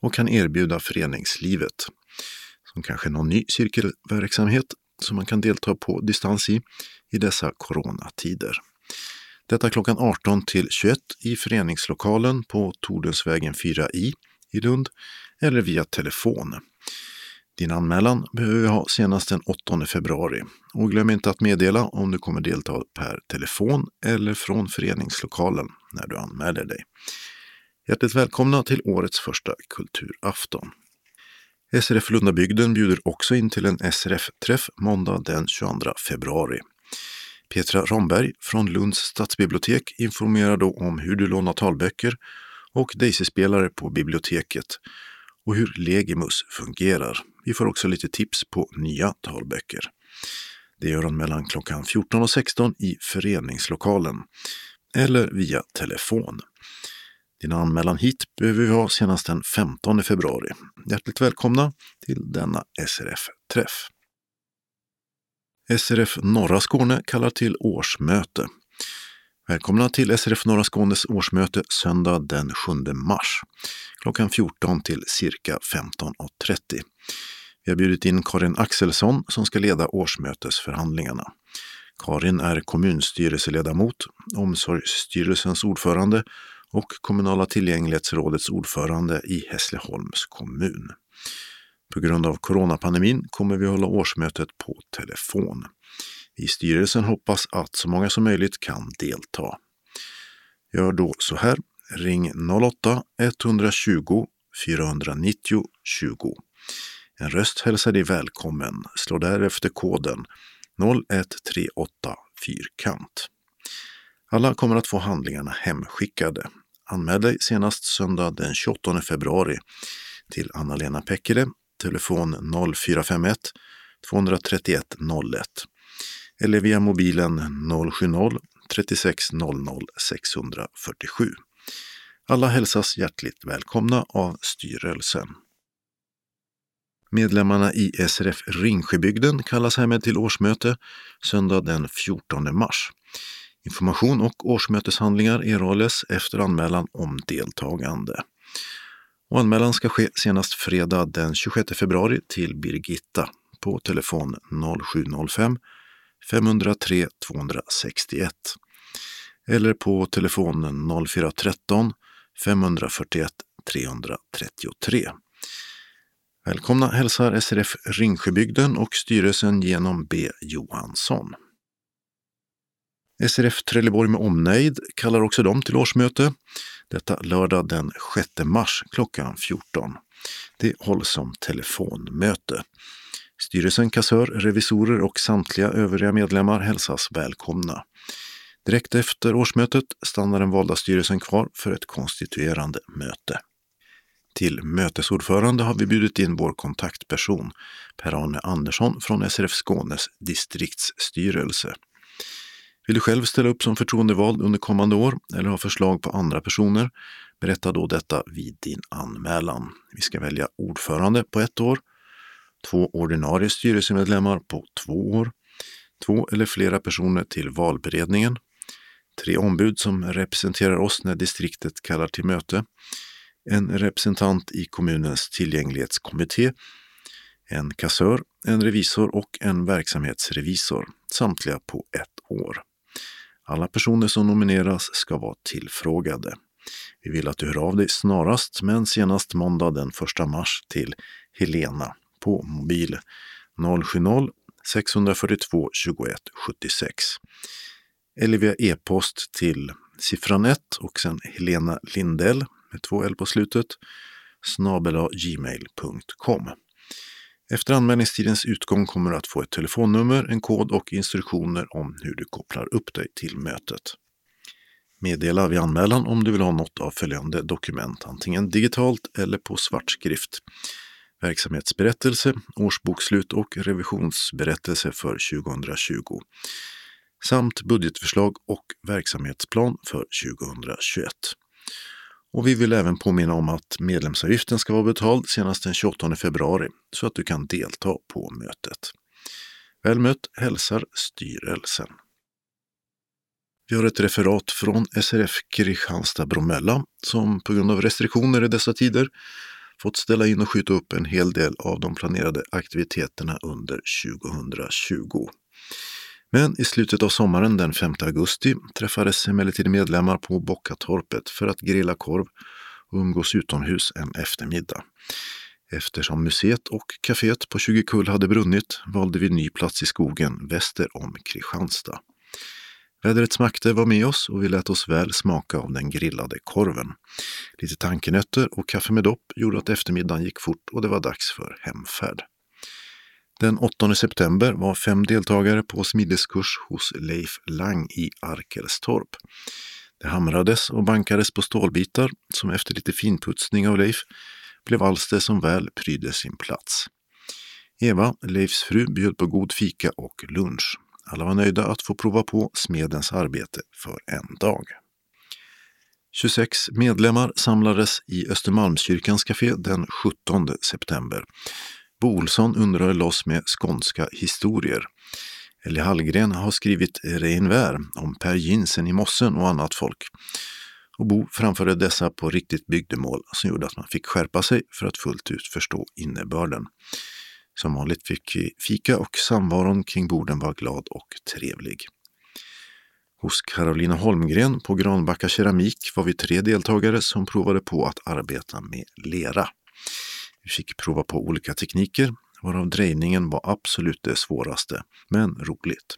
och kan erbjuda föreningslivet som kanske någon ny cirkelverksamhet som man kan delta på distans i i dessa coronatider. Detta klockan 18 till 21 i föreningslokalen på Tordensvägen 4i i Lund eller via telefon. Din anmälan behöver vi ha senast den 8 februari och glöm inte att meddela om du kommer delta per telefon eller från föreningslokalen när du anmäler dig. Hjärtligt välkomna till årets första kulturafton. SRF Lundabygden bjuder också in till en SRF-träff måndag den 22 februari. Petra Ramberg från Lunds stadsbibliotek informerar då om hur du lånar talböcker och Daisy-spelare på biblioteket och hur Legimus fungerar. Vi får också lite tips på nya talböcker. Det gör hon mellan klockan 14 och 16 i föreningslokalen eller via telefon. Din anmälan hit behöver vi ha senast den 15 februari. Hjärtligt välkomna till denna SRF-träff. SRF Norra Skåne kallar till årsmöte. Välkomna till SRF Norra Skånes årsmöte söndag den 7 mars klockan 14 till cirka 15.30. Vi har bjudit in Karin Axelsson som ska leda årsmötesförhandlingarna. Karin är kommunstyrelseledamot, Omsorgsstyrelsens ordförande och Kommunala tillgänglighetsrådets ordförande i Hässleholms kommun. På grund av coronapandemin kommer vi hålla årsmötet på telefon. I styrelsen hoppas att så många som möjligt kan delta. Gör då så här. Ring 08-120 490 20. En röst hälsar dig välkommen. Slå därefter koden 0138 fyrkant. Alla kommer att få handlingarna hemskickade. Anmäl dig senast söndag den 28 februari till Anna-Lena Pekkele, telefon 0451 231 01 eller via mobilen 070 36 00 647. Alla hälsas hjärtligt välkomna av styrelsen. Medlemmarna i SRF Ringsjöbygden kallas härmed till årsmöte söndag den 14 mars. Information och årsmöteshandlingar erhålles efter anmälan om deltagande. Och anmälan ska ske senast fredag den 26 februari till Birgitta på telefon 0705 503 261 eller på telefonen 0413 541 333. Välkomna hälsar SRF Ringsjöbygden och styrelsen genom B Johansson. SRF Trelleborg med omnejd kallar också dem till årsmöte. Detta lördag den 6 mars klockan 14. Det hålls som telefonmöte. Styrelsen, kassör, revisorer och samtliga övriga medlemmar hälsas välkomna. Direkt efter årsmötet stannar den valda styrelsen kvar för ett konstituerande möte. Till mötesordförande har vi bjudit in vår kontaktperson Per-Arne Andersson från SRF Skånes distriktsstyrelse. Vill du själv ställa upp som förtroendevald under kommande år eller ha förslag på andra personer? Berätta då detta vid din anmälan. Vi ska välja ordförande på ett år, två ordinarie styrelsemedlemmar på två år, två eller flera personer till valberedningen, tre ombud som representerar oss när distriktet kallar till möte, en representant i kommunens tillgänglighetskommitté, en kassör, en revisor och en verksamhetsrevisor, samtliga på ett år. Alla personer som nomineras ska vara tillfrågade. Vi vill att du hör av dig snarast, men senast måndag den 1 mars till Helena på mobil 070-642 21 76 eller via e-post till siffran 1 och sen Helena Lindell med två L på slutet snabela gmail.com. Efter anmälningstidens utgång kommer du att få ett telefonnummer, en kod och instruktioner om hur du kopplar upp dig till mötet. Meddela vid anmälan om du vill ha något av följande dokument, antingen digitalt eller på svartskrift. Verksamhetsberättelse, årsbokslut och revisionsberättelse för 2020 samt budgetförslag och verksamhetsplan för 2021. Och vi vill även påminna om att medlemsavgiften ska vara betald senast den 28 februari så att du kan delta på mötet. Väl mött hälsar styrelsen. Vi har ett referat från SRF Kristianstad-Bromölla som på grund av restriktioner i dessa tider fått ställa in och skjuta upp en hel del av de planerade aktiviteterna under 2020. Men i slutet av sommaren den 5 augusti träffades emellertid medlemmar på Bockatorpet för att grilla korv och umgås utomhus en eftermiddag. Eftersom museet och kaféet på 20 kull hade brunnit valde vi ny plats i skogen väster om Kristianstad. Vädrets makter var med oss och vi lät oss väl smaka av den grillade korven. Lite tankenötter och kaffe med dopp gjorde att eftermiddagen gick fort och det var dags för hemfärd. Den 8 september var fem deltagare på smideskurs hos Leif Lang i Arkelstorp. Det hamrades och bankades på stålbitar som efter lite finputsning av Leif blev alster som väl prydde sin plats. Eva, Leifs fru, bjöd på god fika och lunch. Alla var nöjda att få prova på smedens arbete för en dag. 26 medlemmar samlades i Östermalmskyrkans café den 17 september. Bo Olsson undrade loss med skånska historier. Ellie Hallgren har skrivit Reinvär om Per Jinsen i Mossen och annat folk. Och Bo framförde dessa på riktigt bygdemål som gjorde att man fick skärpa sig för att fullt ut förstå innebörden. Som vanligt fick vi fika och samvaron kring borden var glad och trevlig. Hos Carolina Holmgren på Granbacka Keramik var vi tre deltagare som provade på att arbeta med lera. Vi fick prova på olika tekniker, varav drejningen var absolut det svåraste, men roligt.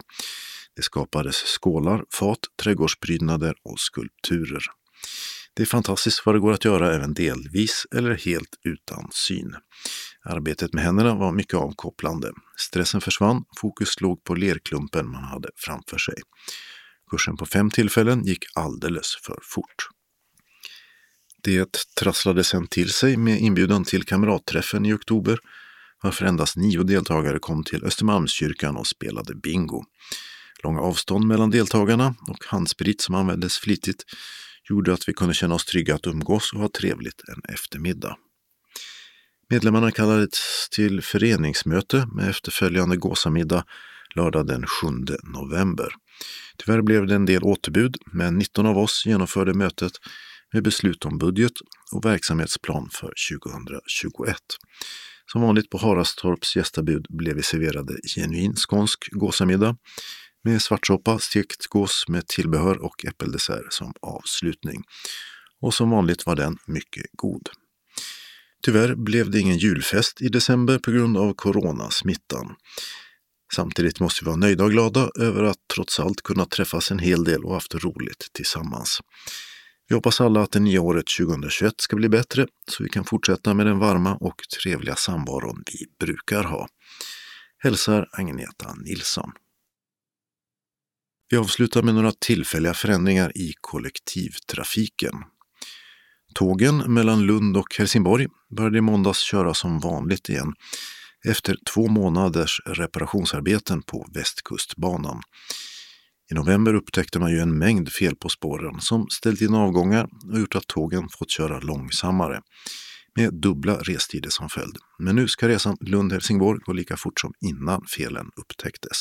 Det skapades skålar, fat, trädgårdsprydnader och skulpturer. Det är fantastiskt vad det går att göra även delvis eller helt utan syn. Arbetet med händerna var mycket avkopplande. Stressen försvann, fokus låg på lerklumpen man hade framför sig. Kursen på fem tillfällen gick alldeles för fort. Det trasslade sen till sig med inbjudan till kamratträffen i oktober varför endast nio deltagare kom till Östermalmskyrkan och spelade bingo. Långa avstånd mellan deltagarna och handsprit som användes flitigt gjorde att vi kunde känna oss trygga att umgås och ha trevligt en eftermiddag. Medlemmarna kallades till föreningsmöte med efterföljande gåsamiddag lördag den 7 november. Tyvärr blev det en del återbud, men 19 av oss genomförde mötet med beslut om budget och verksamhetsplan för 2021. Som vanligt på Harastorps gästabud blev vi serverade genuin skånsk gåsamiddag med svartsoppa, stekt gås med tillbehör och äppeldessert som avslutning. Och som vanligt var den mycket god. Tyvärr blev det ingen julfest i december på grund av coronasmittan. Samtidigt måste vi vara nöjda och glada över att trots allt kunna träffas en hel del och haft roligt tillsammans. Vi hoppas alla att det nya året 2021 ska bli bättre så vi kan fortsätta med den varma och trevliga samvaron vi brukar ha. Hälsar Agneta Nilsson. Vi avslutar med några tillfälliga förändringar i kollektivtrafiken. Tågen mellan Lund och Helsingborg började i måndags köra som vanligt igen efter två månaders reparationsarbeten på Västkustbanan. I november upptäckte man ju en mängd fel på spåren som ställt in avgångar och gjort att tågen fått köra långsammare med dubbla restider som följd. Men nu ska resan Lund-Helsingborg gå lika fort som innan felen upptäcktes.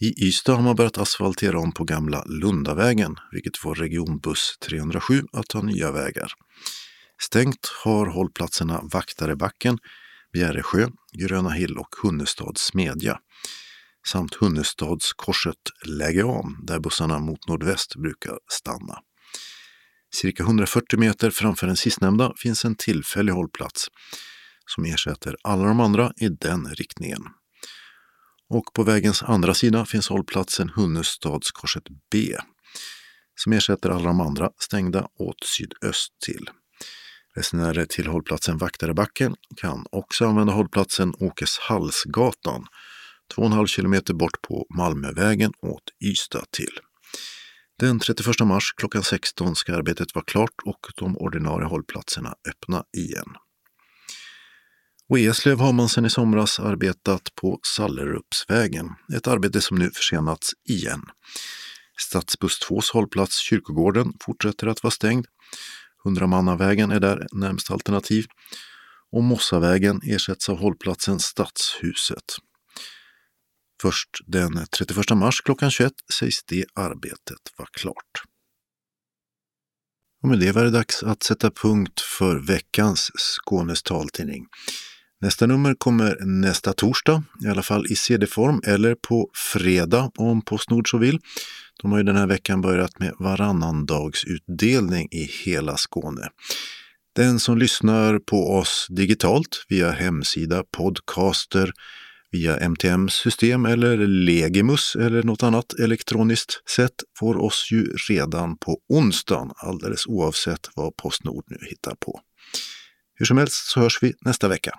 I Ystad har man börjat asfaltera om på gamla Lundavägen, vilket får regionbuss 307 att ta nya vägar. Stängt har hållplatserna Vaktarebacken, Bjäresjö, Gröna Hill och Hunnestads smedja samt Hunnestadskorset Läge om där bussarna mot nordväst brukar stanna. Cirka 140 meter framför den sistnämnda finns en tillfällig hållplats som ersätter alla de andra i den riktningen. Och på vägens andra sida finns hållplatsen Hunnestadskorset B som ersätter alla de andra stängda åt sydöst till. Resenärer till hållplatsen Vaktarebacken kan också använda hållplatsen Åkeshallsgatan 2,5 kilometer bort på Malmövägen åt Ystad till. Den 31 mars klockan 16 ska arbetet vara klart och de ordinarie hållplatserna öppna igen. Och i Eslöv har man sedan i somras arbetat på Sallerupsvägen, ett arbete som nu försenats igen. Stadsbuss 2s hållplats Kyrkogården fortsätter att vara stängd. Hundramannavägen är där närmst alternativ och Mossavägen ersätts av hållplatsen Stadshuset. Först den 31 mars klockan 21 sägs det arbetet vara klart. Och med det var det dags att sätta punkt för veckans Skånes taltidning. Nästa nummer kommer nästa torsdag, i alla fall i CD-form, eller på fredag om Postnord så vill. De har ju den här veckan börjat med varannandagsutdelning i hela Skåne. Den som lyssnar på oss digitalt via hemsida, podcaster, via MTM-system eller Legimus eller något annat elektroniskt sätt får oss ju redan på onsdagen alldeles oavsett vad Postnord nu hittar på. Hur som helst så hörs vi nästa vecka.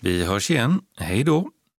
Vi hörs igen. Hej då!